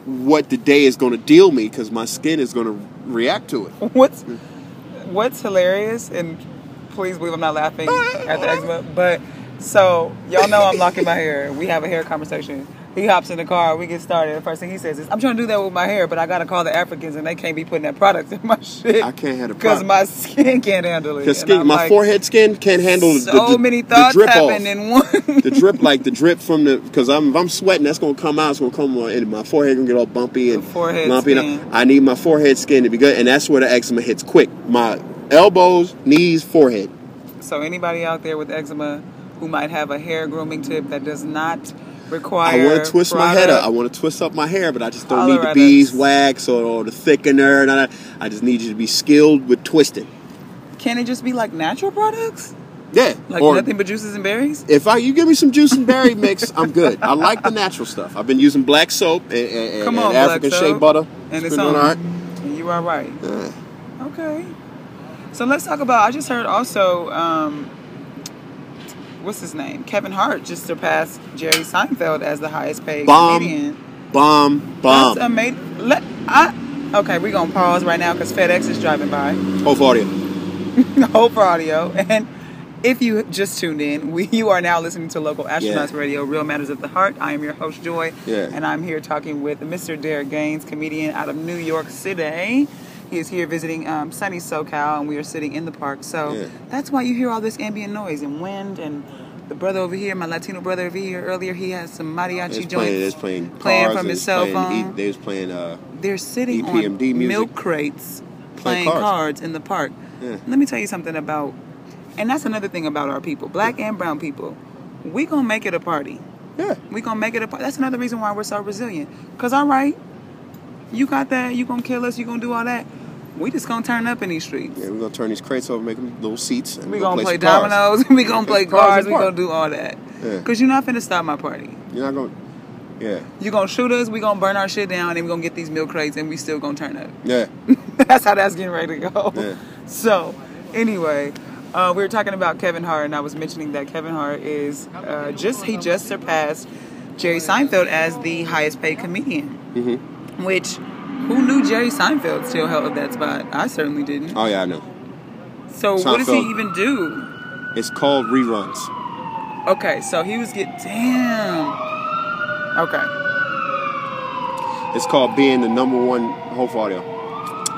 S2: what the day is going to deal me because my skin is going to react to it.
S1: What's What's hilarious, and please believe I'm not laughing at the eczema, but so y'all know I'm locking my hair. We have a hair conversation. He hops in the car. We get started. The first thing he says is, "I'm trying to do that with my hair, but I gotta call the Africans, and they can't be putting that product in my shit.
S2: I can't handle the
S1: because my skin can't handle it.
S2: Because
S1: And
S2: my
S1: like,
S2: forehead skin can't handle the,
S1: So
S2: the,
S1: many
S2: the
S1: thoughts
S2: drip
S1: happen
S2: off.
S1: in one.
S2: the drip, like the drip from the, because I'm if I'm sweating, that's gonna come out. It's gonna come on, and my forehead gonna get all bumpy and
S1: The forehead
S2: lumpy.
S1: skin.
S2: I need my forehead skin to be good, and that's where the eczema hits quick. My elbows, knees, forehead.
S1: so anybody out there with eczema who might have a hair grooming tip that does not require.
S2: I want to twist my head up. I want to twist up my hair, but I just don't need the beeswax or, or the thickener. And all that. I just need you to be skilled with twisting.
S1: Can it just be like natural products?
S2: Yeah.
S1: Like
S2: or
S1: nothing but juices and berries?
S2: if I you give me some juice and berry mix, I'm good. I like the natural stuff. I've been using black soap and, and,
S1: Come
S2: and
S1: on,
S2: African
S1: Black
S2: shea butter.
S1: And it's
S2: been
S1: on.
S2: all right.
S1: And you are right.
S2: Yeah.
S1: Okay. So let's talk about. I just heard also, um, what's his name? Kevin Hart just surpassed Jerry Seinfeld as the highest paid
S2: Bomb.
S1: comedian.
S2: Bomb, bomb.
S1: That's amazing. Let I. Okay, we're gonna pause right now because FedEx is driving by.
S2: Hope for audio.
S1: Hope for audio. And if you just tuned in, we you are now listening to Local Astronauts
S2: Yeah.
S1: Radio, Real Matters of the Heart. I am your host Joy,
S2: Yeah.
S1: and I'm here talking with Mr. Derek Gaines, comedian out of New York City. He is here visiting um, sunny SoCal, and we are sitting in the park. So
S2: Yeah.
S1: that's why you hear all this ambient noise and wind. And the brother over here, my Latino brother over here, earlier he has some mariachi joints
S2: playing, playing,
S1: playing
S2: cars,
S1: from his cell
S2: playing
S1: phone.
S2: E- they was playing. Uh,
S1: They're sitting on
S2: music.
S1: milk crates
S2: Playing
S1: playing cards.
S2: cards.
S1: in the park.
S2: Yeah.
S1: Let me tell you something about, and that's another thing about our people, black and brown people. We gonna make it a party.
S2: yeah.
S1: We gonna make it a party. That's another reason why we're so resilient. Cause all right, you got that. You gonna kill us. You gonna do all that. We just gonna turn up in these streets.
S2: Yeah, we're gonna turn these crates over, make them little seats. And
S1: We
S2: we're
S1: gonna play
S2: cards.
S1: dominoes. we gonna play
S2: Play cards
S1: cards. We gonna do all that.
S2: Yeah.
S1: Cause you're not finna stop my party.
S2: You're not gonna. Yeah,
S1: You gonna shoot us. We gonna burn our shit down, and we gonna get these milk crates, and we still gonna turn up.
S2: yeah.
S1: that's how that's getting ready to go.
S2: Yeah.
S1: So, anyway, uh, we were talking about Kevin Hart, and I was mentioning that Kevin Hart is uh, just he just surpassed Jerry Seinfeld as the highest paid comedian. Mm-hmm. Which, who knew Jerry Seinfeld still held that spot? I certainly didn't.
S2: Oh yeah, I know.
S1: So, what does he even do?
S2: It's called reruns.
S1: Okay, so he was get damn. Okay,
S2: It's called being the number one Hope Audio.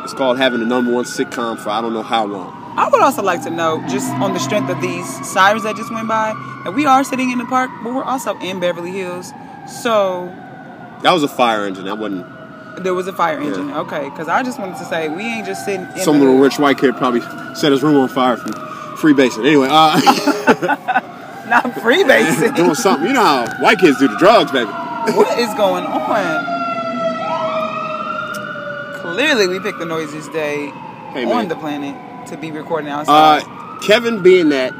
S2: It's called having the number one sitcom for I don't know how long.
S1: I would also like to know, just on the strength of these sirens that just went by, that we are sitting in the park, but we're also in Beverly Hills. So
S2: That was a fire engine. That wasn't.
S1: There was a fire engine. Okay, because I just wanted to say we ain't just sitting. In
S2: Some little rich white kid probably set his room on fire from freebasing. Anyway, uh,
S1: not freebasing.
S2: doing something. You know how white kids do the drugs, baby.
S1: what is going on? Clearly, we picked the noisiest day
S2: Hey,
S1: on
S2: man.
S1: the planet to be recording outside.
S2: Uh, Kevin being that.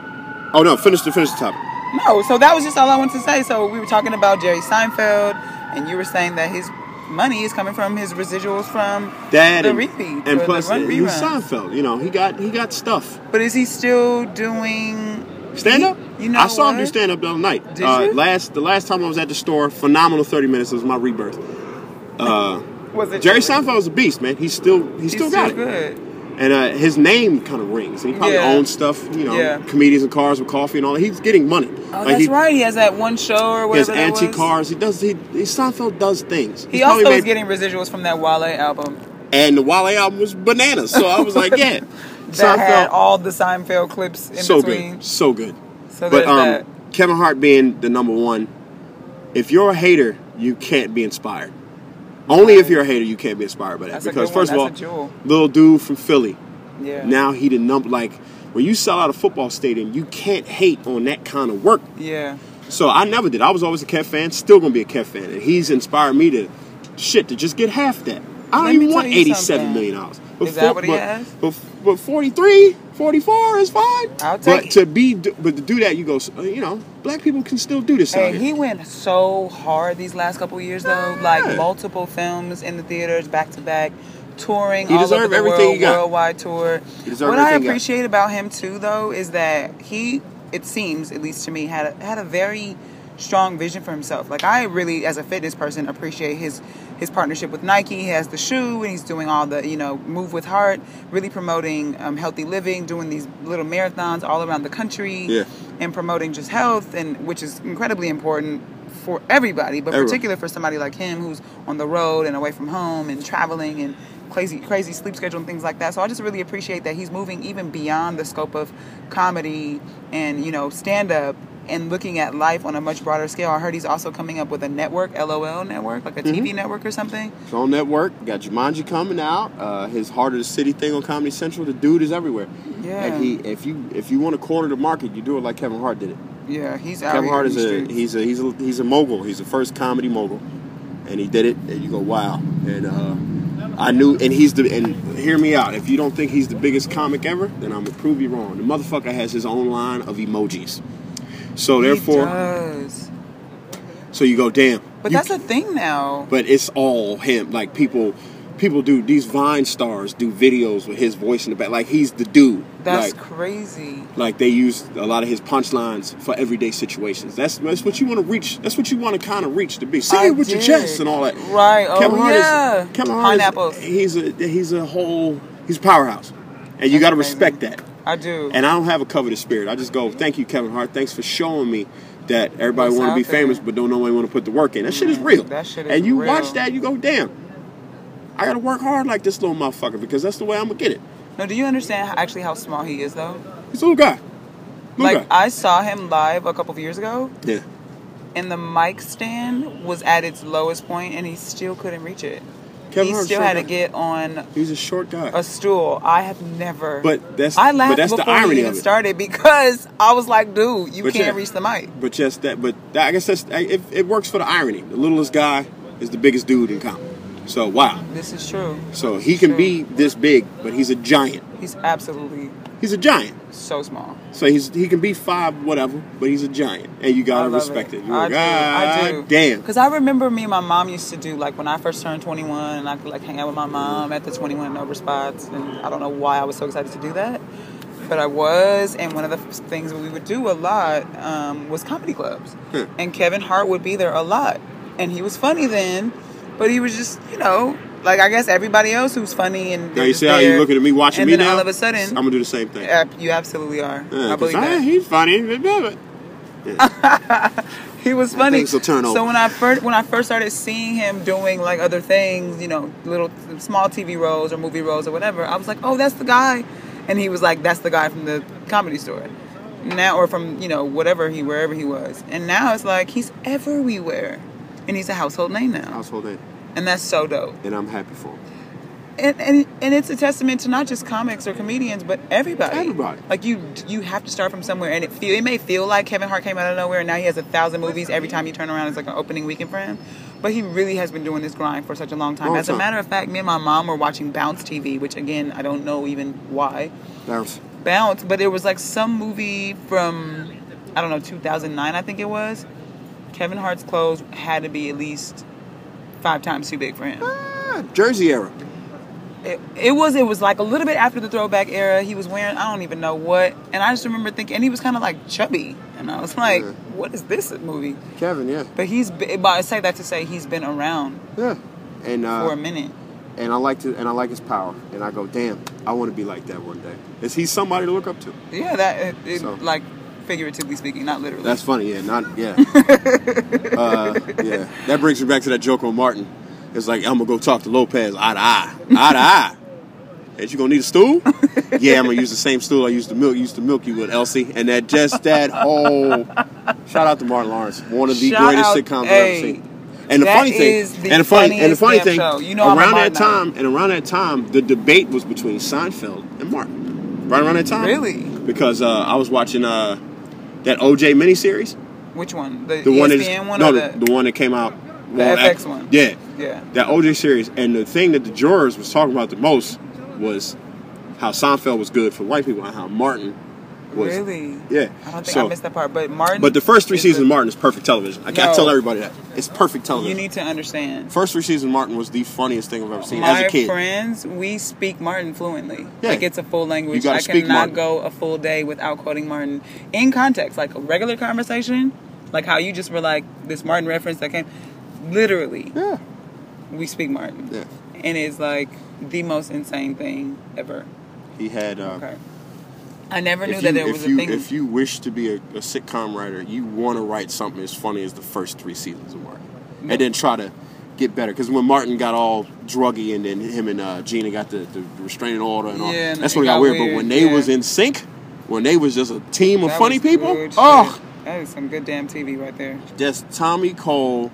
S2: Oh no, finish the finish the topic.
S1: no, so that was just all I wanted to say. So we were talking about Jerry Seinfeld, and you were saying that his money is coming from his residuals from
S2: That
S1: the
S2: and,
S1: repeat
S2: and plus
S1: the run
S2: he was. Seinfeld. You know, he got he got stuff.
S1: But is he still doing
S2: Stand up.
S1: You know
S2: I saw him do stand up the other night. Uh? Last the last time I was at the store, phenomenal thirty minutes. It was my rebirth. Uh,
S1: Was it
S2: Jerry? Seinfeld was a beast, man. He's still he's,
S1: He's
S2: still
S1: still
S2: got it.
S1: good.
S2: And uh, his name kind of rings. And he probably
S1: Yeah.
S2: owns stuff, you know,
S1: Yeah.
S2: comedians and cars with coffee and all that. He's getting money.
S1: Oh, that's
S2: he,
S1: right. He has that one show or
S2: He has
S1: whatever.
S2: antique cars. He does. He, he Seinfeld does things.
S1: He
S2: He's
S1: also
S2: made-
S1: getting residuals from that Wale album
S2: and the Wale album was bananas. So I was like, yeah,
S1: that had all the Seinfeld clips in
S2: so
S1: between.
S2: good, so good.
S1: So
S2: But um,
S1: that.
S2: Kevin Hart being the number one, if you're a hater, you can't be inspired. Only if you're a hater, you can't be inspired by that.
S1: That's
S2: because first of all, little dude from Philly.
S1: Yeah.
S2: Now he the number like when you sell out a football stadium, you can't hate on that kind of work.
S1: Yeah.
S2: So I never did. I was always a Kev fan, still gonna be a Kev fan, and he's inspired me to shit to just get half that. I don't even want eighty-seven
S1: something.
S2: million dollars. But
S1: Is that what he
S2: but,
S1: has?
S2: But, but 43, 44 is fine.
S1: I'll take
S2: but
S1: it.
S2: to be, but to do that, you go. You know, black people can still do this here.
S1: he went so hard these last couple years though, like multiple films in the theaters back to back, touring
S2: He
S1: all over the
S2: everything
S1: world,
S2: he got.
S1: worldwide tour.
S2: He
S1: What I
S2: everything he got.
S1: appreciate about him too though is that he, it seems at least to me, had a, had a very strong vision for himself. Like I really, as a fitness person, appreciate his his partnership with Nike. He has the shoe, and he's doing all the you know move with heart, really promoting um, healthy living, doing these little marathons all around the country,
S2: Yeah.
S1: and promoting just health, and which is incredibly important for everybody, but
S2: Everyone.
S1: particular for somebody like him who's on the road and away from home and traveling and crazy crazy sleep schedule and things like that. So I just really appreciate that he's moving even beyond the scope of comedy and you know stand up and looking at life on a much broader scale. I heard he's also coming up with a network, LOL network, like a
S2: Mm-hmm.
S1: TV network or something.
S2: On network. Got Jumanji coming out. Uh, his Heart of the City thing on Comedy Central. The dude is everywhere.
S1: Yeah.
S2: Like he, if you if you want to corner the market, you do it like Kevin Hart did it.
S1: Yeah, he's out
S2: Kevin Hart is a he's a he's a he's a mogul. He's the first comedy mogul, and he did it. And you go, wow. And uh, I knew. And he's the and hear me out. If you don't think he's the biggest comic ever, then I'm gonna prove you wrong. The motherfucker has his own line of emojis. So
S1: He
S2: therefore,
S1: does.
S2: so you go, damn.
S1: But
S2: you
S1: that's a thing now.
S2: but it's all him. Like people, people do these Vine stars do videos with his voice in the back. Like he's the dude.
S1: That's
S2: like,
S1: crazy.
S2: like they use a lot of his punchlines for everyday situations. That's that's what you want to reach. That's what you want to kind of reach to be. Say
S1: I
S2: it with your chest and all that.
S1: Right. Oh,
S2: Kevin Hart
S1: yeah.
S2: is Kevin Hart
S1: Pineapples.
S2: Is, he's a he's a whole he's a powerhouse, and you got to respect that.
S1: I do.
S2: And I don't have a covetous spirit. I just go, thank you, Kevin Hart. Thanks for showing me that everybody want to be
S1: there.
S2: famous, but don't know when want to put the work in. That shit is mm-hmm. real.
S1: That shit is
S2: And you
S1: real.
S2: watch that, you go, damn. I gotta work hard like this little motherfucker because that's the way I'm gonna get it.
S1: no, do you understand how, actually how small he is though?
S2: He's a little guy. Little
S1: Like
S2: guy.
S1: I saw him live a couple of years ago,
S2: yeah.
S1: and the mic stand was at its lowest point, and he still couldn't reach it.
S2: Kevin
S1: he
S2: Hart's
S1: still had to get on
S2: He's a short guy.
S1: a stool. I have never.
S2: But that's-
S1: I
S2: but
S1: laughed
S2: that's the
S1: before
S2: irony
S1: he
S2: of
S1: even
S2: it.
S1: started because I was like, dude, you
S2: But
S1: can't
S2: yeah.
S1: reach the mic.
S2: But just that. But I guess that's it, it. works for the irony. The littlest guy is the biggest dude in comedy. So wow.
S1: This is true.
S2: So he can be this big, but he's a giant.
S1: He's absolutely
S2: He's a giant.
S1: so small.
S2: So he's he can be five, whatever, but he's a giant, and you gotta respect it.
S1: it.
S2: You're
S1: I
S2: like,
S1: do. I do.
S2: Damn.
S1: Because I remember me and my mom used to do like when I first turned 21, and I could like hang out with my mom at the 21 and over spots, and I don't know why I was so excited to do that, but I was. And one of the things that we would do a lot um, was comedy clubs,
S2: Hmm.
S1: and Kevin Hart would be there a lot, and he was funny then, but he was just you know like I guess everybody else who's funny and
S2: Now you see how you looking at me watching
S1: and
S2: me
S1: then
S2: now?
S1: all of a sudden,
S2: I'm gonna do the same thing.
S1: you absolutely are.
S2: Yeah,
S1: I believe
S2: I-
S1: that.
S2: he's funny. but-
S1: He was funny.
S2: things will turn over.
S1: So when I first when I first started seeing him doing like other things, you know, little small TV roles or movie roles or whatever, I was like, oh, that's the guy, and he was like, that's the guy from the comedy store, now or from you know whatever he wherever he was, and now it's like he's everywhere, and he's a household name now,
S2: Household name,
S1: and that's so dope.
S2: and I'm happy for him.
S1: And, and and it's a testament to not just comics or comedians, but everybody.
S2: Everybody.
S1: Like you, you have to start from somewhere, and it feel it may feel like Kevin Hart came out of nowhere, and now he has a thousand movies. Every time you turn around, it's like an opening weekend for him. But he really has been doing this grind for such a long time.
S2: Long
S1: As a matter of fact, me and my mom were watching Bounce TV, which again I don't know even why
S2: Bounce.
S1: Bounce, but it was like some movie from I don't know 2009, I think it was. Kevin Hart's clothes had to be at least five times too big for him.
S2: Ah, Jersey era.
S1: It, it was it was like a little bit after the throwback era. He was wearing I don't even know what, and I just remember thinking, and he was kind of like chubby, and I was like,
S2: Yeah.
S1: what is this movie?
S2: Kevin, yeah,
S1: But he's but I say that to say he's been around
S2: yeah. And uh,
S1: for a minute.
S2: and I like to and I like his power. And I go, damn, I want to be like that one day. Is he somebody to look up to?
S1: Yeah, that it,
S2: So-
S1: like figuratively speaking, not literally.
S2: That's funny, yeah, not yeah. uh, yeah, that brings me back to that joke on Martin. It's like I'm gonna go talk to Lopez eye to eye, eye to eye. Ain't you gonna need a stool? yeah, I'm gonna use the same stool I used to milk used to milk you with, Elsie. And that just that whole shout out to Martin Lawrence, one of the
S1: Shout
S2: greatest
S1: out-
S2: sitcoms I've ever seen. And the funny thing,
S1: the
S2: and the funny, and the funny thing.
S1: You know
S2: around that time, and around that time, the debate was between Seinfeld and Martin. Right around that time,
S1: Really?
S2: because uh, I was watching uh, that OJ miniseries.
S1: Which one? The,
S2: The one that
S1: ESPN one
S2: no, the,
S1: the
S2: one that came out.
S1: the
S2: well,
S1: FX
S2: after-
S1: one?
S2: Yeah,
S1: Yeah.
S2: that OJ series. And the thing that the jurors was talking about the most was how Seinfeld was good for white people and how Martin was.
S1: Really?
S2: Yeah.
S1: I don't think
S2: So-
S1: I missed that part. But Martin.
S2: But the first three seasons
S1: the-
S2: Martin is perfect television. I can't
S1: No.
S2: tell everybody that it's perfect television.
S1: You need to understand.
S2: first three seasons Martin was the funniest thing I've ever seen
S1: My
S2: as a kid.
S1: friends, we speak Martin fluently.
S2: Yeah.
S1: Like it's a full language.
S2: You
S1: I cannot
S2: Martin.
S1: go a full day without quoting Martin in context, like a regular conversation, like how you just were like this Martin reference that came. Literally,
S2: Yeah.
S1: we speak Martin,
S2: Yeah.
S1: and it's like the most insane thing ever.
S2: He had. Uh,
S1: Okay, I never knew
S2: If
S1: that
S2: you,
S1: there
S2: if
S1: was a
S2: you,
S1: thing.
S2: if you wish to be a, a sitcom writer, you want to write something as funny as the first three seasons of Martin, and then try to get better. Because when Martin got all druggy, and then him and uh, Gina got the, the restraining order, and all,
S1: Yeah,
S2: that's when it got
S1: got
S2: weird. But when they
S1: yeah.
S2: was in sync, when they was just a team of
S1: That
S2: funny people, oh,
S1: shit. that is some good damn TV right there.
S2: just Tommy Cole,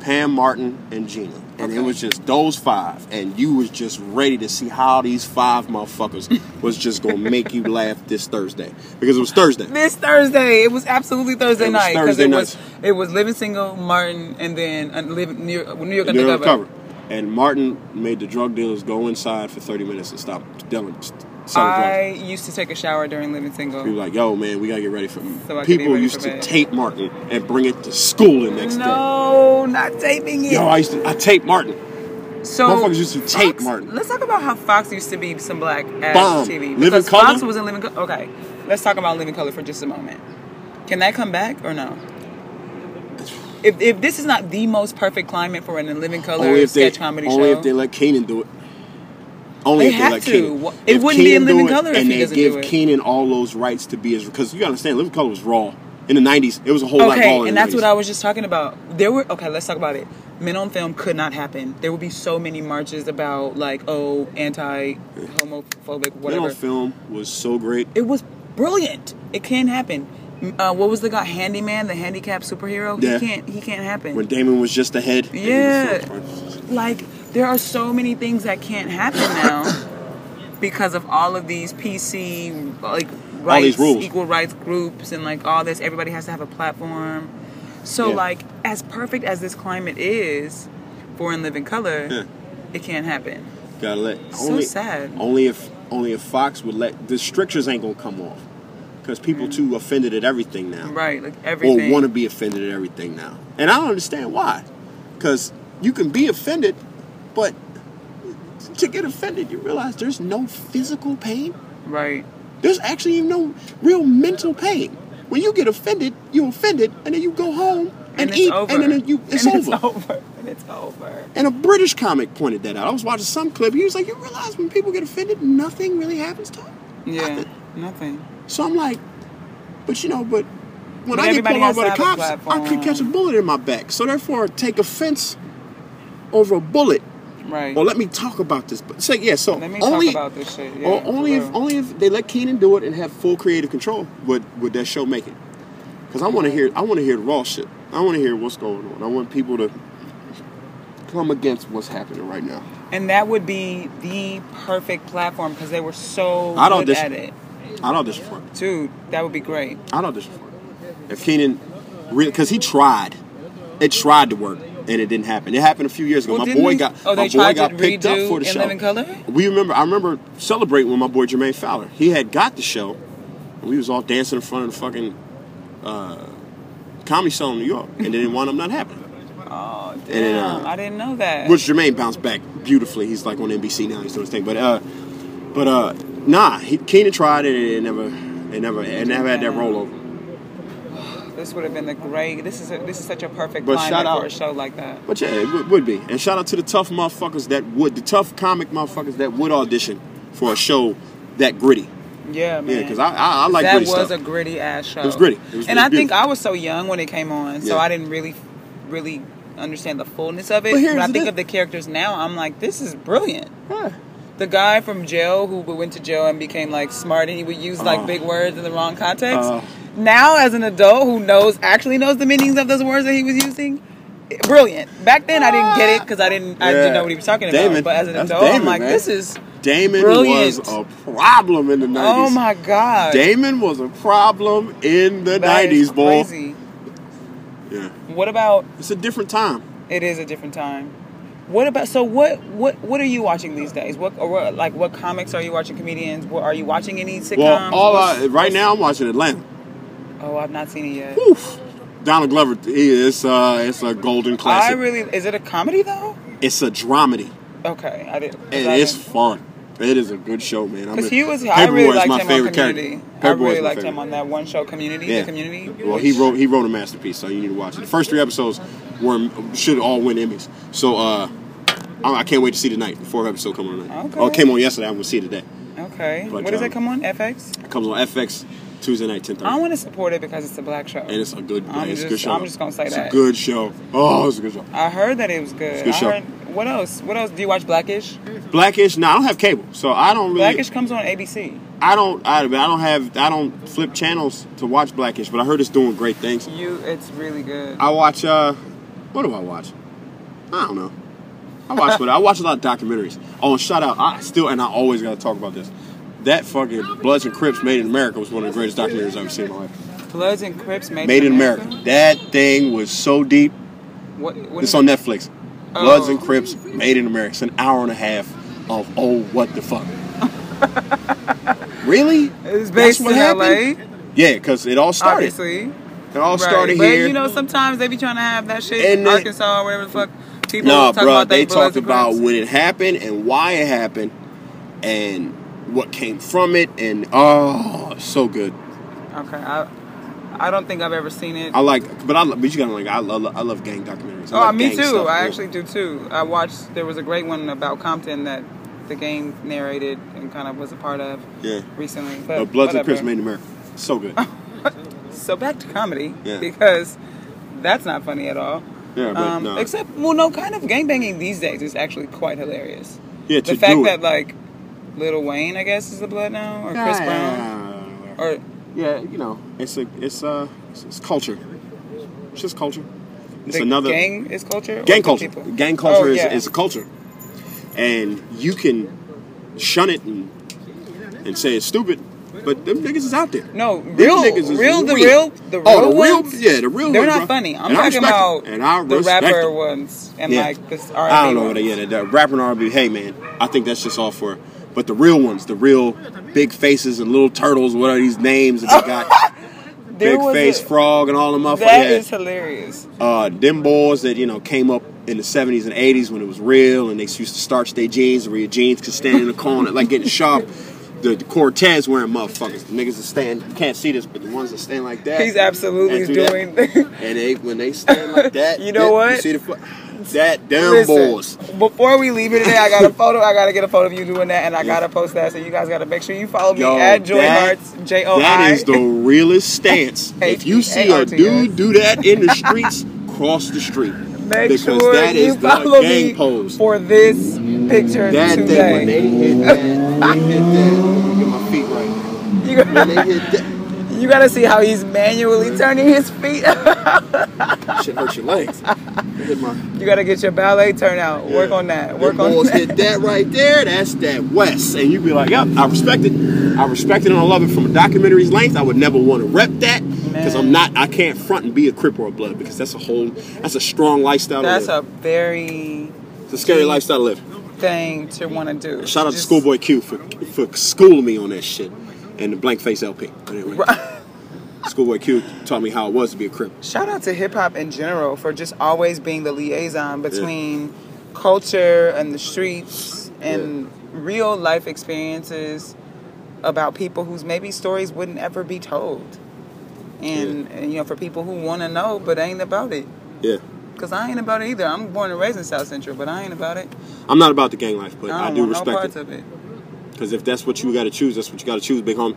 S2: Pam Martin, and Gina. And it was just those five, and you was just ready to see how these five motherfuckers was just gonna make you laugh this Thursday because it was Thursday.
S1: This Thursday, it was absolutely Thursday
S2: It was
S1: night because
S2: Thursday
S1: it was it was Living Single, Martin, and then uh, Living New York, New York Undercover.
S2: cover. And Martin made the drug dealers go inside for 30 minutes and stop dealing,
S1: I used to take a shower during Living Single.
S2: was like, yo, man, we gotta get ready for
S1: So I could be
S2: People
S1: ready
S2: used
S1: for
S2: to
S1: bed.
S2: tape Martin and bring it to school the next day.
S1: No, not taping it.
S2: Yo, I used to, I taped Martin.
S1: so
S2: motherfuckers used to tape
S1: Fox-
S2: Martin.
S1: Let's talk about how Fox used to be some black ass
S2: Bomb.
S1: TV.
S2: Living Color?
S1: Fox was in Living Color. Okay, let's talk about Living Color for just a moment. Can that come back or no? If, if this is not the most perfect climate for an in Living Color
S2: Only if they,
S1: sketch comedy
S2: only
S1: show,
S2: if they let Keenen do it. Only
S1: They
S2: if they
S1: have
S2: let
S1: to. Keenen. It
S2: If
S1: wouldn't be in
S2: Keenen
S1: Living Color if
S2: and
S1: he
S2: they give. Keenen all those rights to be as because you gotta understand, Living Color was raw in the '90s. It was a whole lot raw
S1: Okay, and that's
S2: 90s.
S1: what I was just talking about. There were okay. Let's talk about it. Men on film could not happen. There would be so many marches about like oh anti homophobic
S2: Men
S1: whatever.
S2: on film was so great.
S1: It was brilliant. It can happen. Uh, what was the guy handyman, the handicapped superhero?
S2: Yeah.
S1: He can't. He can't happen.
S2: When Damon was just ahead.
S1: Yeah. like there are so many things that can't happen now because of all of these PC like rights, equal rights groups, and like all this. Everybody has to have a platform. So
S2: Yeah.
S1: like as perfect as this climate is for in living color,
S2: Yeah.
S1: it can't happen.
S2: Gotta let
S1: So
S2: only,
S1: sad.
S2: Only if only if Fox would let the strictures ain't gonna come off because people mm-hmm. too offended at everything now,
S1: Right, like everything.
S2: or want to be offended at everything now, and I don't understand why. Because you can be offended, but to get offended, you realize there's no physical pain.
S1: right.
S2: There's actually no real mental pain. When you get offended, you offended, and then you go home and,
S1: it's
S2: eat,
S1: over.
S2: and then you it's
S1: And
S2: over.
S1: It's over. And it's over.
S2: And a British comic pointed that out. I was watching some clip. He was like, "You realize when people get offended, nothing really happens to them."
S1: Yeah,
S2: Nothing.
S1: nothing.
S2: So I'm like, but you know, but when I get pulled over by the cops, I could catch a bullet in my back. So therefore, take offense over a bullet.
S1: Right.
S2: Or let me talk about this. But say yeah. So
S1: Let me
S2: only,
S1: talk about this shit. Yeah,
S2: or only if only if they let Keenen do it and have full creative control, would would that show make it? Because I want to hear I want to hear the raw shit. I want to hear what's going on. I want people to come against what's happening right now.
S1: And that would be the perfect platform because they were so
S2: I'd
S1: good
S2: audition.
S1: at it.
S2: Audition for it.
S1: Dude, that would be great.
S2: Audition for it. If Keenen, because he tried, it tried to work and it didn't happen. It happened a few years ago.
S1: Well,
S2: my boy got
S1: oh,
S2: my boy got picked up for the
S1: In
S2: show. We remember. I remember celebrating with my boy Jermaine Fowler. He had got the show, and we was all dancing in front of the fucking uh, comedy show in New York, and then it wound up not happening.
S1: Oh, damn.
S2: then, uh,
S1: I didn't know that.
S2: Which Jermaine bounced back beautifully. He's like on NBC now. He's doing his thing. But uh, but uh, nah. He, Keenen tried it and it never, it never, it never had that rollover.
S1: This would have been the great. This is a, this is such a perfect
S2: But shout out-
S1: for a show like that.
S2: But yeah, it would, be. And shout out to the tough motherfuckers that would, the tough comic motherfuckers that would audition for a show that gritty.
S1: Yeah, man.
S2: Yeah, because I, I, I like
S1: that was
S2: stuff.
S1: a gritty ass show.
S2: It was gritty. It was
S1: and
S2: really
S1: I think
S2: beautiful.
S1: I was so young when it came on, so
S2: Yeah.
S1: I didn't really, really understand the fullness of it.
S2: But
S1: when I think
S2: thing.
S1: of the characters now, I'm like, this is brilliant.
S2: Yeah.
S1: The guy from jail who went to jail and became like smart and he would use like
S2: Oh.
S1: big words in the wrong context.
S2: Oh.
S1: Now, as an adult who knows actually knows the meanings of those words that he was using, brilliant. Back then, I didn't get it because I didn't I
S2: Yeah.
S1: didn't know what he was talking about.
S2: Damon.
S1: But as an adult, I'm like,
S2: man.
S1: this is
S2: Damon
S1: Brilliant.
S2: was a problem in the 90s.
S1: oh my god.
S2: Damon was a problem in the
S1: That
S2: 90s,
S1: is
S2: boy.
S1: crazy.
S2: Yeah.
S1: What about
S2: It's a different time.
S1: It is a different time. What about so what what what are you watching these days? What or what, like what comics are you watching? Comedians? What, are you watching any sitcoms?
S2: Well, all I, right now I'm watching Atlanta.
S1: Oh, I've not seen it yet.
S2: Oof. Donald Glover, he is, uh, it's a golden classic.
S1: I really is it a comedy though?
S2: it's a dramedy.
S1: Okay, I
S2: it's fun. It is a good show, man. I
S1: because
S2: mean,
S1: he was. I
S2: Paper Boi
S1: really
S2: is
S1: liked
S2: my
S1: him on
S2: favorite
S1: Community.
S2: character.
S1: I
S2: Paper Boi
S1: really liked him on that one show, Community.
S2: Yeah.
S1: The Community.
S2: Well, he wrote he wrote a masterpiece, so you need to watch it. The first three episodes were should all win Emmys. So uh, I, I can't wait to see tonight. The fourth episode coming on tonight.
S1: Okay.
S2: Oh, it came on yesterday. I'm gonna see it today.
S1: Okay.
S2: But,
S1: what does
S2: um,
S1: it come on? FX.
S2: It comes on FX Tuesday night, ten thirty.
S1: I want to support it because it's a black show.
S2: and it's a good,
S1: I'm
S2: it's a good show.
S1: I'm just gonna say
S2: it's
S1: that.
S2: a good show. Oh, it's a good show.
S1: I heard that it was good.
S2: It's a good
S1: I
S2: show.
S1: heard. What else? What else? Do you watch Blackish?
S2: Blackish. No, I don't have cable, so I don't really.
S1: Blackish comes on ABC.
S2: I don't. I, I don't have. I don't flip channels to watch Blackish, but I heard it's doing great things.
S1: You, it's really good.
S2: I watch. uh What do I watch? I don't know. I watch, but I watch a lot of documentaries. Oh, and shout out! I still and I always got to talk about this. That fucking Bloods and Crips Made in America was one of the greatest documentaries I've ever seen in my life.
S1: Bloods and Crips made,
S2: Made in America. That thing was so deep.
S1: What, what
S2: It's on
S1: it?
S2: Netflix. Bloods
S1: Oh.
S2: and Crips Made in America. It's an hour and a half of oh what the fuck. really?
S1: It's
S2: That's
S1: based
S2: what
S1: in
S2: happened?
S1: LA,
S2: Yeah, because it all started.
S1: obviously.
S2: It all started
S1: but
S2: here.
S1: you know, sometimes they be trying to have that shit
S2: And
S1: in Arkansas or whatever the fuck. People
S2: No,
S1: talk
S2: bro,
S1: about
S2: they
S1: Bloods
S2: talked about when it happened and why it happened and what came from it and oh, so good.
S1: Okay, I, I don't think I've ever seen it.
S2: I like, but I but you gotta like I love I love gang documentaries. I
S1: oh,
S2: like
S1: me
S2: gang
S1: too.
S2: stuff,
S1: I
S2: yeah.
S1: actually do too. I watched. There was a great one about Compton that the game narrated and kind of was a part of
S2: yeah.
S1: recently. But
S2: Bloods and
S1: whatever.
S2: Crips Made in America, so good.
S1: So back to comedy
S2: Yeah.
S1: because that's not funny at all.
S2: Yeah, but
S1: Um,
S2: no.
S1: Except, well, no, kind of gangbanging these days is actually quite hilarious.
S2: yeah,
S1: The fact that like Lil Wayne, I guess, is the blood now, or Chris Brown, or
S2: yeah, you know, it's a it's uh it's, it's culture. It's just culture. It's
S1: the
S2: another
S1: gang is culture.
S2: gang culture.
S1: people?
S2: Gang culture
S1: Oh,
S2: is,
S1: yeah.
S2: is a culture, and you can shun it and and say it's stupid, but them niggas is out there.
S1: no
S2: Them
S1: real,
S2: niggas is
S1: real, the
S2: real.
S1: real, the real
S2: Oh, the real-
S1: ones.
S2: yeah, the real
S1: They're
S2: ones,
S1: not
S2: bro.
S1: funny. I'm
S2: And I
S1: talking
S2: respect
S1: about.
S2: And I
S1: the rapper
S2: them.
S1: ones and
S2: Yeah.
S1: like this R&B
S2: I don't know
S1: ones.
S2: what. Yeah, the, the rapper and R&B. Hey, man, I think that's just all for. But the real ones, the real big faces and little turtles, what are these names that they got? Big face
S1: a-
S2: frog and all them motherfuckers.
S1: That
S2: yeah.
S1: is hilarious.
S2: uh, them boys that you know came up in the 70s and 80s when it was real and they used to starch their jeans where your jeans could stand in the corner like getting sharp the, the Cortez wearing motherfuckers the niggas that stand you can't see this but the ones that stand like that
S1: He's absolutely
S2: and do that,
S1: doing.
S2: and they when they stand like that
S1: You know
S2: that-
S1: what?
S2: you see the that damn
S1: Listen,
S2: boys
S1: Before we leave it today, I got a photo. I gotta get a photo of you doing that, and I gotta post that. So you guys gotta make sure you follow me
S2: Yo,
S1: at Joy
S2: that-
S1: Hearts J O I.
S2: that is the realest stance if you see a dude do that in the streets cross the street
S1: Make
S2: because
S1: sure
S2: that
S1: you
S2: is the gang
S1: me
S2: pose
S1: for this picture
S2: That thing
S1: today.
S2: when they hit that, they hit that. Get my feet right. When they hit that,
S1: you gotta see how he's manually turning his feet.
S2: shit hurt your legs. My.
S1: you gotta get your ballet turnout. Work on that. Work
S2: Them
S1: on
S2: boys
S1: that.
S2: hit that right there. That's that West, and you'd be like, "Yep, I respect it. I respect it and I love it from a documentary's length. I would never want to rep that because I'm not. I can't front and be a Crip or a Blood because that's a whole. That's a strong lifestyle.
S1: That's
S2: to
S1: a very
S2: It's a scary lifestyle to live.
S1: thing to want to do.
S2: Shout out to Schoolboy Q for for schooling me on that shit and the blank face LP. Anyway, Schoolboy Q taught me how it was to be a crip.
S1: Shout out to hip hop in general for just always being the liaison between culture and the streets and real life experiences about people whose maybe stories wouldn't ever be told. And, and you know, for people who want to know but ain't about it.
S2: Yeah.
S1: Because I ain't about it either. I'm born and raised in South Central, but I ain't about it.
S2: I'm not about the gang life, but
S1: I
S2: I, do
S1: no
S2: respect
S1: parts
S2: it.
S1: it.
S2: Because if that's what you got to choose, that's what you got to choose, big homie.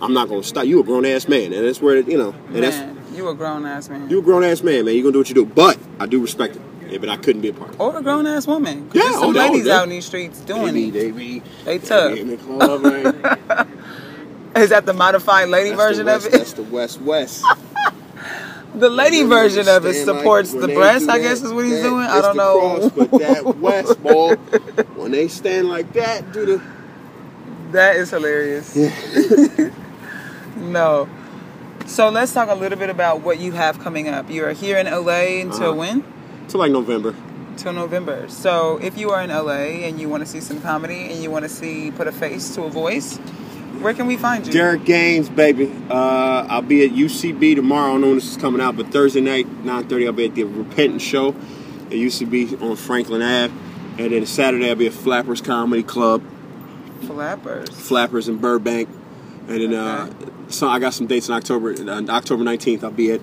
S2: I'm not gonna stop. You a grown ass man, and that's where you know, and that's
S1: Man, you a grown ass man.
S2: you a grown ass man, man. You gonna do what you do. But I do respect it. Yeah, but I couldn't be a part.
S1: or a grown ass woman.
S2: Yeah,
S1: there's some
S2: oh,
S1: ladies
S2: yeah.
S1: out in these streets doing
S2: They
S1: it.
S2: be, they be,
S1: They tough.
S2: They be in the club.
S1: Is that the modified lady
S2: That's
S1: version
S2: West-
S1: of it?
S2: That's the West West.
S1: The lady
S2: When
S1: version of it
S2: stand like-
S1: supports the breast, I guess is what he's doing. I don't know.
S2: Cross, but that West ball, when they stand like that, do the
S1: That is hilarious. no. So let's talk a little bit about what you have coming up. You are here in LA until
S2: Uh-huh.
S1: when?
S2: to like November.
S1: Till November. So if you are in LA and you want to see some comedy and you want to see put a face to a voice, where can we find you?
S2: Derek Gaines, baby. Uh, I'll be at UCB tomorrow. I don't know when this is coming out, but Thursday night, 9.30, I'll be at the Repentance Show at UCB on Franklin Ave. And then Saturday, I'll be at Flappers Comedy Club,
S1: Flappers.
S2: Flappers in Burbank. And then uh, so I got some dates in October. Uh, October 19th, I'll be at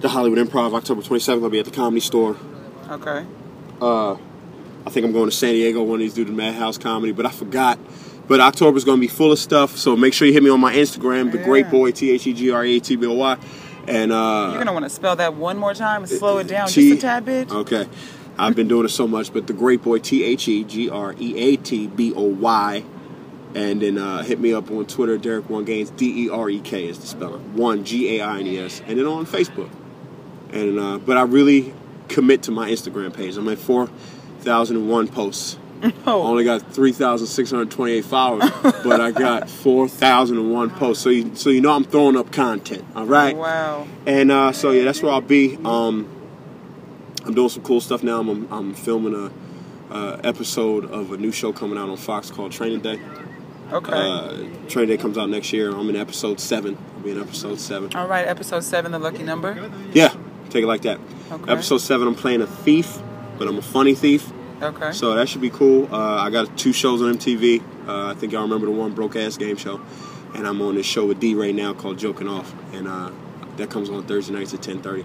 S2: the Hollywood Improv. October 27th, I'll be at the Comedy Store.
S1: Okay.
S2: Uh, I think I'm going to San Diego one of these do the Madhouse comedy, but I forgot. But October's going to be full of stuff, so make sure you hit me on my Instagram, the Great Boy T H E G R E A T B O Y, and uh,
S1: You're gonna want to spell that one more time and slow it down
S2: T-
S1: just a tad bit.
S2: Okay, I've been doing it so much, but the Great Boy T H E G R E A T B O Y, and then uh, hit me up on Twitter, Derek One Gaines D E R E K is the spelling, one G A I N E S, and then on Facebook, and uh, but I really commit to my Instagram page. I'm at four thousand and one posts. I
S1: Oh,
S2: only got 3,628 followers, but I got 4,001 posts. So you, so you know I'm throwing up content, all right?
S1: wow.
S2: And uh, so yeah, that's where I'll be. Um, I'm doing some cool stuff now. I'm, I'm filming a uh, episode of a new show coming out on Fox called Training Day.
S1: Okay.
S2: Uh, Training Day comes out next year. I'm in episode seven. I'll be in episode seven.
S1: All right. Episode seven, the lucky number.
S2: Yeah, take it like that.
S1: Okay.
S2: Episode seven, I'm playing a thief, but I'm a funny thief.
S1: Okay.
S2: So that should be cool. Uh, I got two shows on MTV. Uh, I think y'all remember the one broke ass game show, and I'm on this show with D right now called Joking Off, and uh, that comes on Thursday nights at 10:30.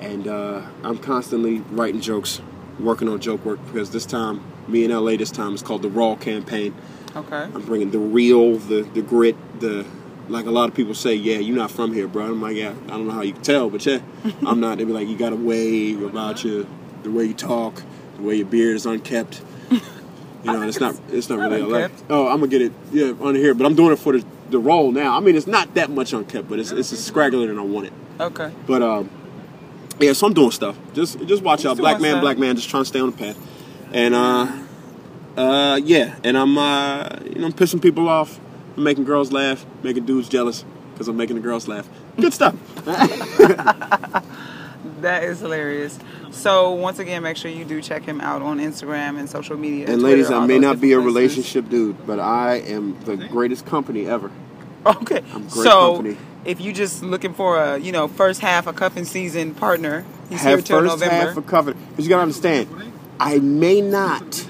S2: And uh, I'm constantly writing jokes, working on joke work because this time, me in LA, this time is called the Raw campaign.
S1: Okay.
S2: I'm bringing the real, the the grit, the like a lot of people say, yeah, you're not from here, bro. I'm like, yeah, I don't know how you can tell, but yeah, I'm not. They be like, you got a wave about you, the way you talk, the way your beard is unkept. You know, it's not it's not
S1: not
S2: really LA.
S1: unkept.
S2: Oh, I'm gonna get it, yeah, on here, but I'm doing it for the the role now. I mean, it's not that much unkept, but it's it's a scraggler than I want it.
S1: Okay.
S2: But um, yeah, so I'm doing stuff. Just just watch
S1: He's
S2: out, black man,
S1: stuff.
S2: black man, just trying to stay on the path. And uh, uh, yeah, and I'm uh, you know, I'm pissing people off, I'm making girls laugh, making dudes jealous because I'm making the girls laugh. Good stuff.
S1: That is hilarious. So once again, make sure you do check him out on Instagram and social media.
S2: and
S1: Twitter,
S2: ladies, I may not be a
S1: different places.
S2: relationship dude, but I am the greatest company ever.
S1: Okay.
S2: I'm great
S1: so
S2: company.
S1: if you're just looking for a you know first half a cuffing season partner, he's here
S2: Have
S1: till
S2: first
S1: November.
S2: half of covenant. Because you gotta understand, I may not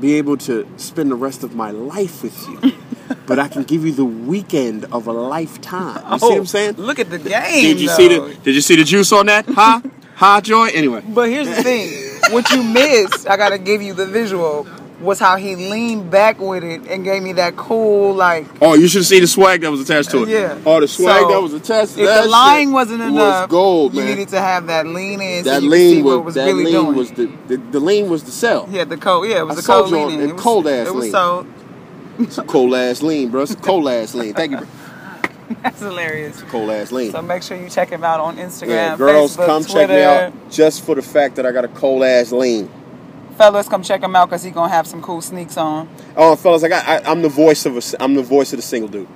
S2: be able to spend the rest of my life with you, but I can give you the weekend of a lifetime. You see what I'm oh, saying?
S1: Oh, Look at the game.
S2: Did you
S1: though.
S2: see the Did you see the juice on that? Huh? huh, Joy? Anyway,
S1: But here's the thing: what you miss, I gotta give you the visual. Was how he leaned back with it and gave me that cool like.
S2: oh, you should see the swag that was attached to it.
S1: Yeah.
S2: Oh, the swag
S1: So,
S2: that was attached to
S1: If
S2: that
S1: the lying wasn't
S2: was
S1: enough,
S2: gold,
S1: you needed to have that lean in so
S2: that
S1: see
S2: lean
S1: what
S2: was,
S1: was
S2: that
S1: really
S2: lean
S1: doing.
S2: was the, the the lean was the sell.
S1: yeah, the cold. Yeah, it was
S2: I
S1: the cold
S2: sold on
S1: lean. It was-
S2: cold-ass
S1: It was
S2: lean.
S1: so
S2: It's a cold ass lean, bro. It's a cold ass lean. Thank you, bro.
S1: that's hilarious.
S2: Cold ass lean.
S1: So make sure you check him out on Instagram,
S2: Yeah, girls,
S1: Facebook,
S2: come
S1: Twitter.
S2: check me out just for the fact that I got a cold ass lean.
S1: Fellas, come check him out because he gonna have some cool sneaks on.
S2: Oh, fellas, I got. I, I'm the voice of a. I'm the voice of the single dude.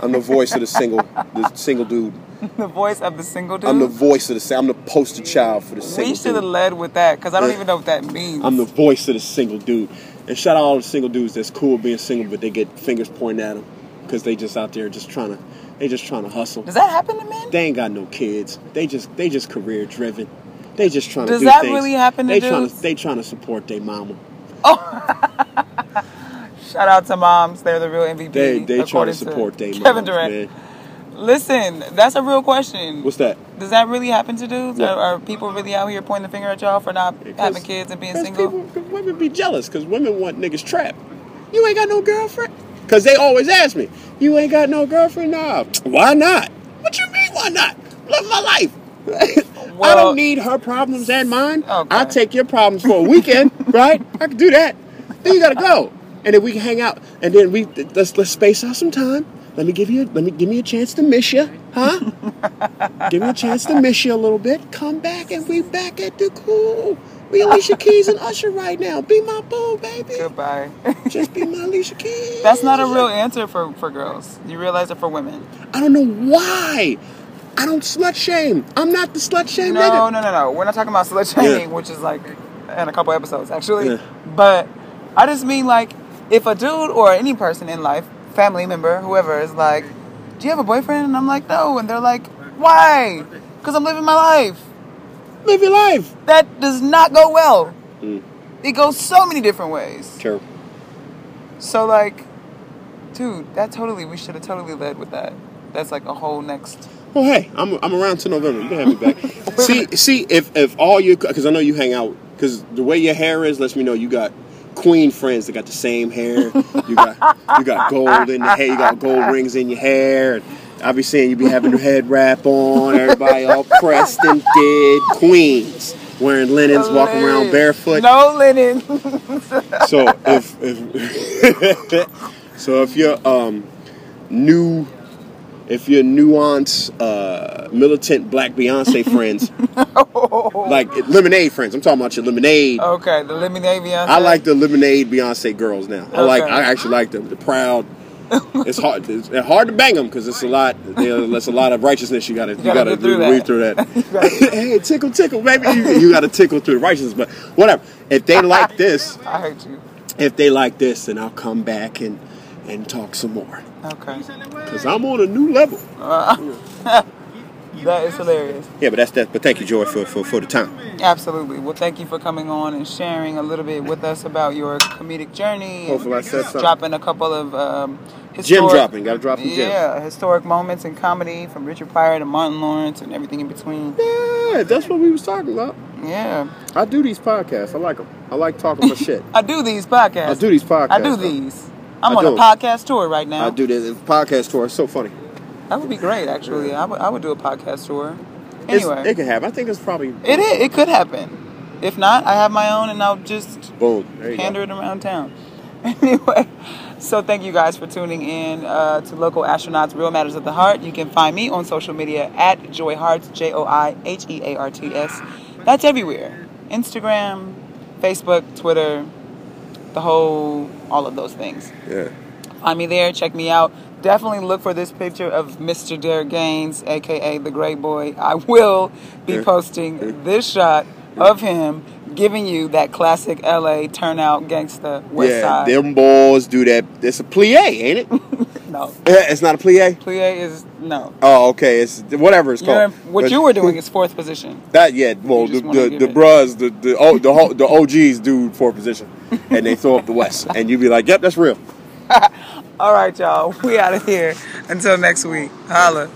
S2: I'm the voice of the single, the single dude.
S1: the voice of the single dude.
S2: I'm the voice of the. I'm the poster child for the
S1: we
S2: single
S1: should have led with that because I don't
S2: Yeah.
S1: even know what that means.
S2: I'm the voice of the single dude. And shout out all the single dudes that's cool being single, but they get fingers pointed at them. because they just out there just trying to they just trying to hustle.
S1: Does that happen to men?
S2: They ain't got no kids. They just they just career driven. They just trying
S1: Does
S2: to do
S1: that
S2: things.
S1: really happen to
S2: they trying
S1: dudes?
S2: to they trying to support their mama. Oh.
S1: Shout out to moms. They're the real MVP.
S2: They they trying to support their
S1: Kevin
S2: moms,
S1: Durant.
S2: man.
S1: Listen, that's a real question.
S2: What's that?
S1: Does that really happen to dudes? Are, are people really out here pointing the finger at y'all for not having kids and being single?
S2: People, women be jealous because women want niggas trapped. You ain't got no girlfriend. Because they always ask me, you ain't got no girlfriend? Nah. Why not? What you mean, why not? Live my life. I don't need her problems and mine.
S1: Okay.
S2: I'll take your problems for a weekend, right? I can do that. Then you gotta go. And then we can hang out. And then we let's let's space out some time. Let me give you let me give me a chance to miss you, huh? give me a chance to miss you a little bit. Come back and we back at the cool. We Alicia Keys and Usher right now. Be my boo, baby.
S1: Goodbye.
S2: Just be my Alicia Keys.
S1: that's not a real answer for, for girls. You realize it for women.
S2: I don't know why. I don't slut shame. I'm not the slut shame
S1: No,
S2: nigga.
S1: no, no, no. We're not talking about slut shaming,
S2: Yeah.
S1: which is like in a couple episodes actually.
S2: Yeah.
S1: But I just mean like if a dude or any person in life, family member, whoever, is like, "Do you have a boyfriend?" and I'm like, "No," and they're like, "Why?" Because I'm living my life.
S2: Live your life.
S1: That does not go well.
S2: Mm.
S1: It goes so many different ways.
S2: True.
S1: So like, dude, that totally we should have totally led with that. That's like a whole next.
S2: Well, hey, I'm, I'm around till November. You can have me back. see, see if if all your because I know you hang out because the way your hair is lets me know you got queen friends that got the same hair. You got you got gold in the hair. You got gold rings in your hair. And I be seeing you be having your head wrap on. Everybody all pressed and did. Queens wearing linens, walking around barefoot.
S1: No linen.
S2: So if if so if you're um new if you're nuance uh militant black Beyonce friends like lemonade friends, I'm talking about your lemonade.
S1: okay, the lemonade Beyonce.
S2: I like the lemonade Beyonce girls now. I like I actually like them. The proud. It's hard. It's hard to bang them because it's a lot. There's a lot of righteousness you gotta you
S1: gotta
S2: gotta,
S1: through
S2: weave
S1: that.
S2: through that. hey, tickle, tickle, baby. You, you gotta tickle through the righteousness, but whatever. If they like this,
S1: I hate you.
S2: if they like this, then I'll come back and and talk some more.
S1: Okay.
S2: Cause I'm on a new level.
S1: That is hilarious.
S2: Yeah, but that's that. But thank you, Joy, for for, for the time.
S1: Absolutely. Well, thank you for coming on and sharing a little bit with us about your comedic journey.
S2: Hopefully I said something.
S1: Dropping a couple of um, historic,
S2: dropping. Gotta drop some gems.
S1: Yeah, historic moments in comedy from Richard Pryor to Martin Lawrence and everything in between.
S2: Yeah, that's what we was talking about.
S1: Yeah,
S2: I do these podcasts. I like them. I like talking my shit.
S1: I do these podcasts.
S2: I do these podcasts.
S1: I do these. I'm
S2: I
S1: on a podcast tour right now.
S2: I do this podcast tour. It's so funny.
S1: That would be great, actually. I would, I would do a podcast tour.
S2: It's-
S1: Anyway,
S2: it can happen. I think it's probably
S1: it is. It could happen. If not, I have my own, and I'll just
S2: boom.
S1: Pander it around town. Anyway, so thank you guys for tuning in uh, to Local Astronauts Real Matters of the Heart. You can find me on social media at Joy Hearts, J O I H E A R T S. That's everywhere Instagram, Facebook, Twitter, the whole, all of those things.
S2: Yeah.
S1: Find me there, check me out. Definitely look for this picture of Mr. Derek Gaines, aka the Great Boy. I will be posting this shot of him giving you that classic LA turnout gangsta West
S2: yeah,
S1: Side.
S2: them boys do that. It's a plie, ain't it?
S1: no,
S2: it's not a plie.
S1: plie is no.
S2: Oh, okay. It's whatever it's
S1: You're,
S2: called.
S1: what
S2: But-
S1: you were doing is fourth position.
S2: That yeah. Well, the the, the bros, the the oh, the the OGs do fourth position, and they throw up the West, and you'd be like, "Yep, that's real."
S1: All right, y'all. We out of here. Until next week. Holla.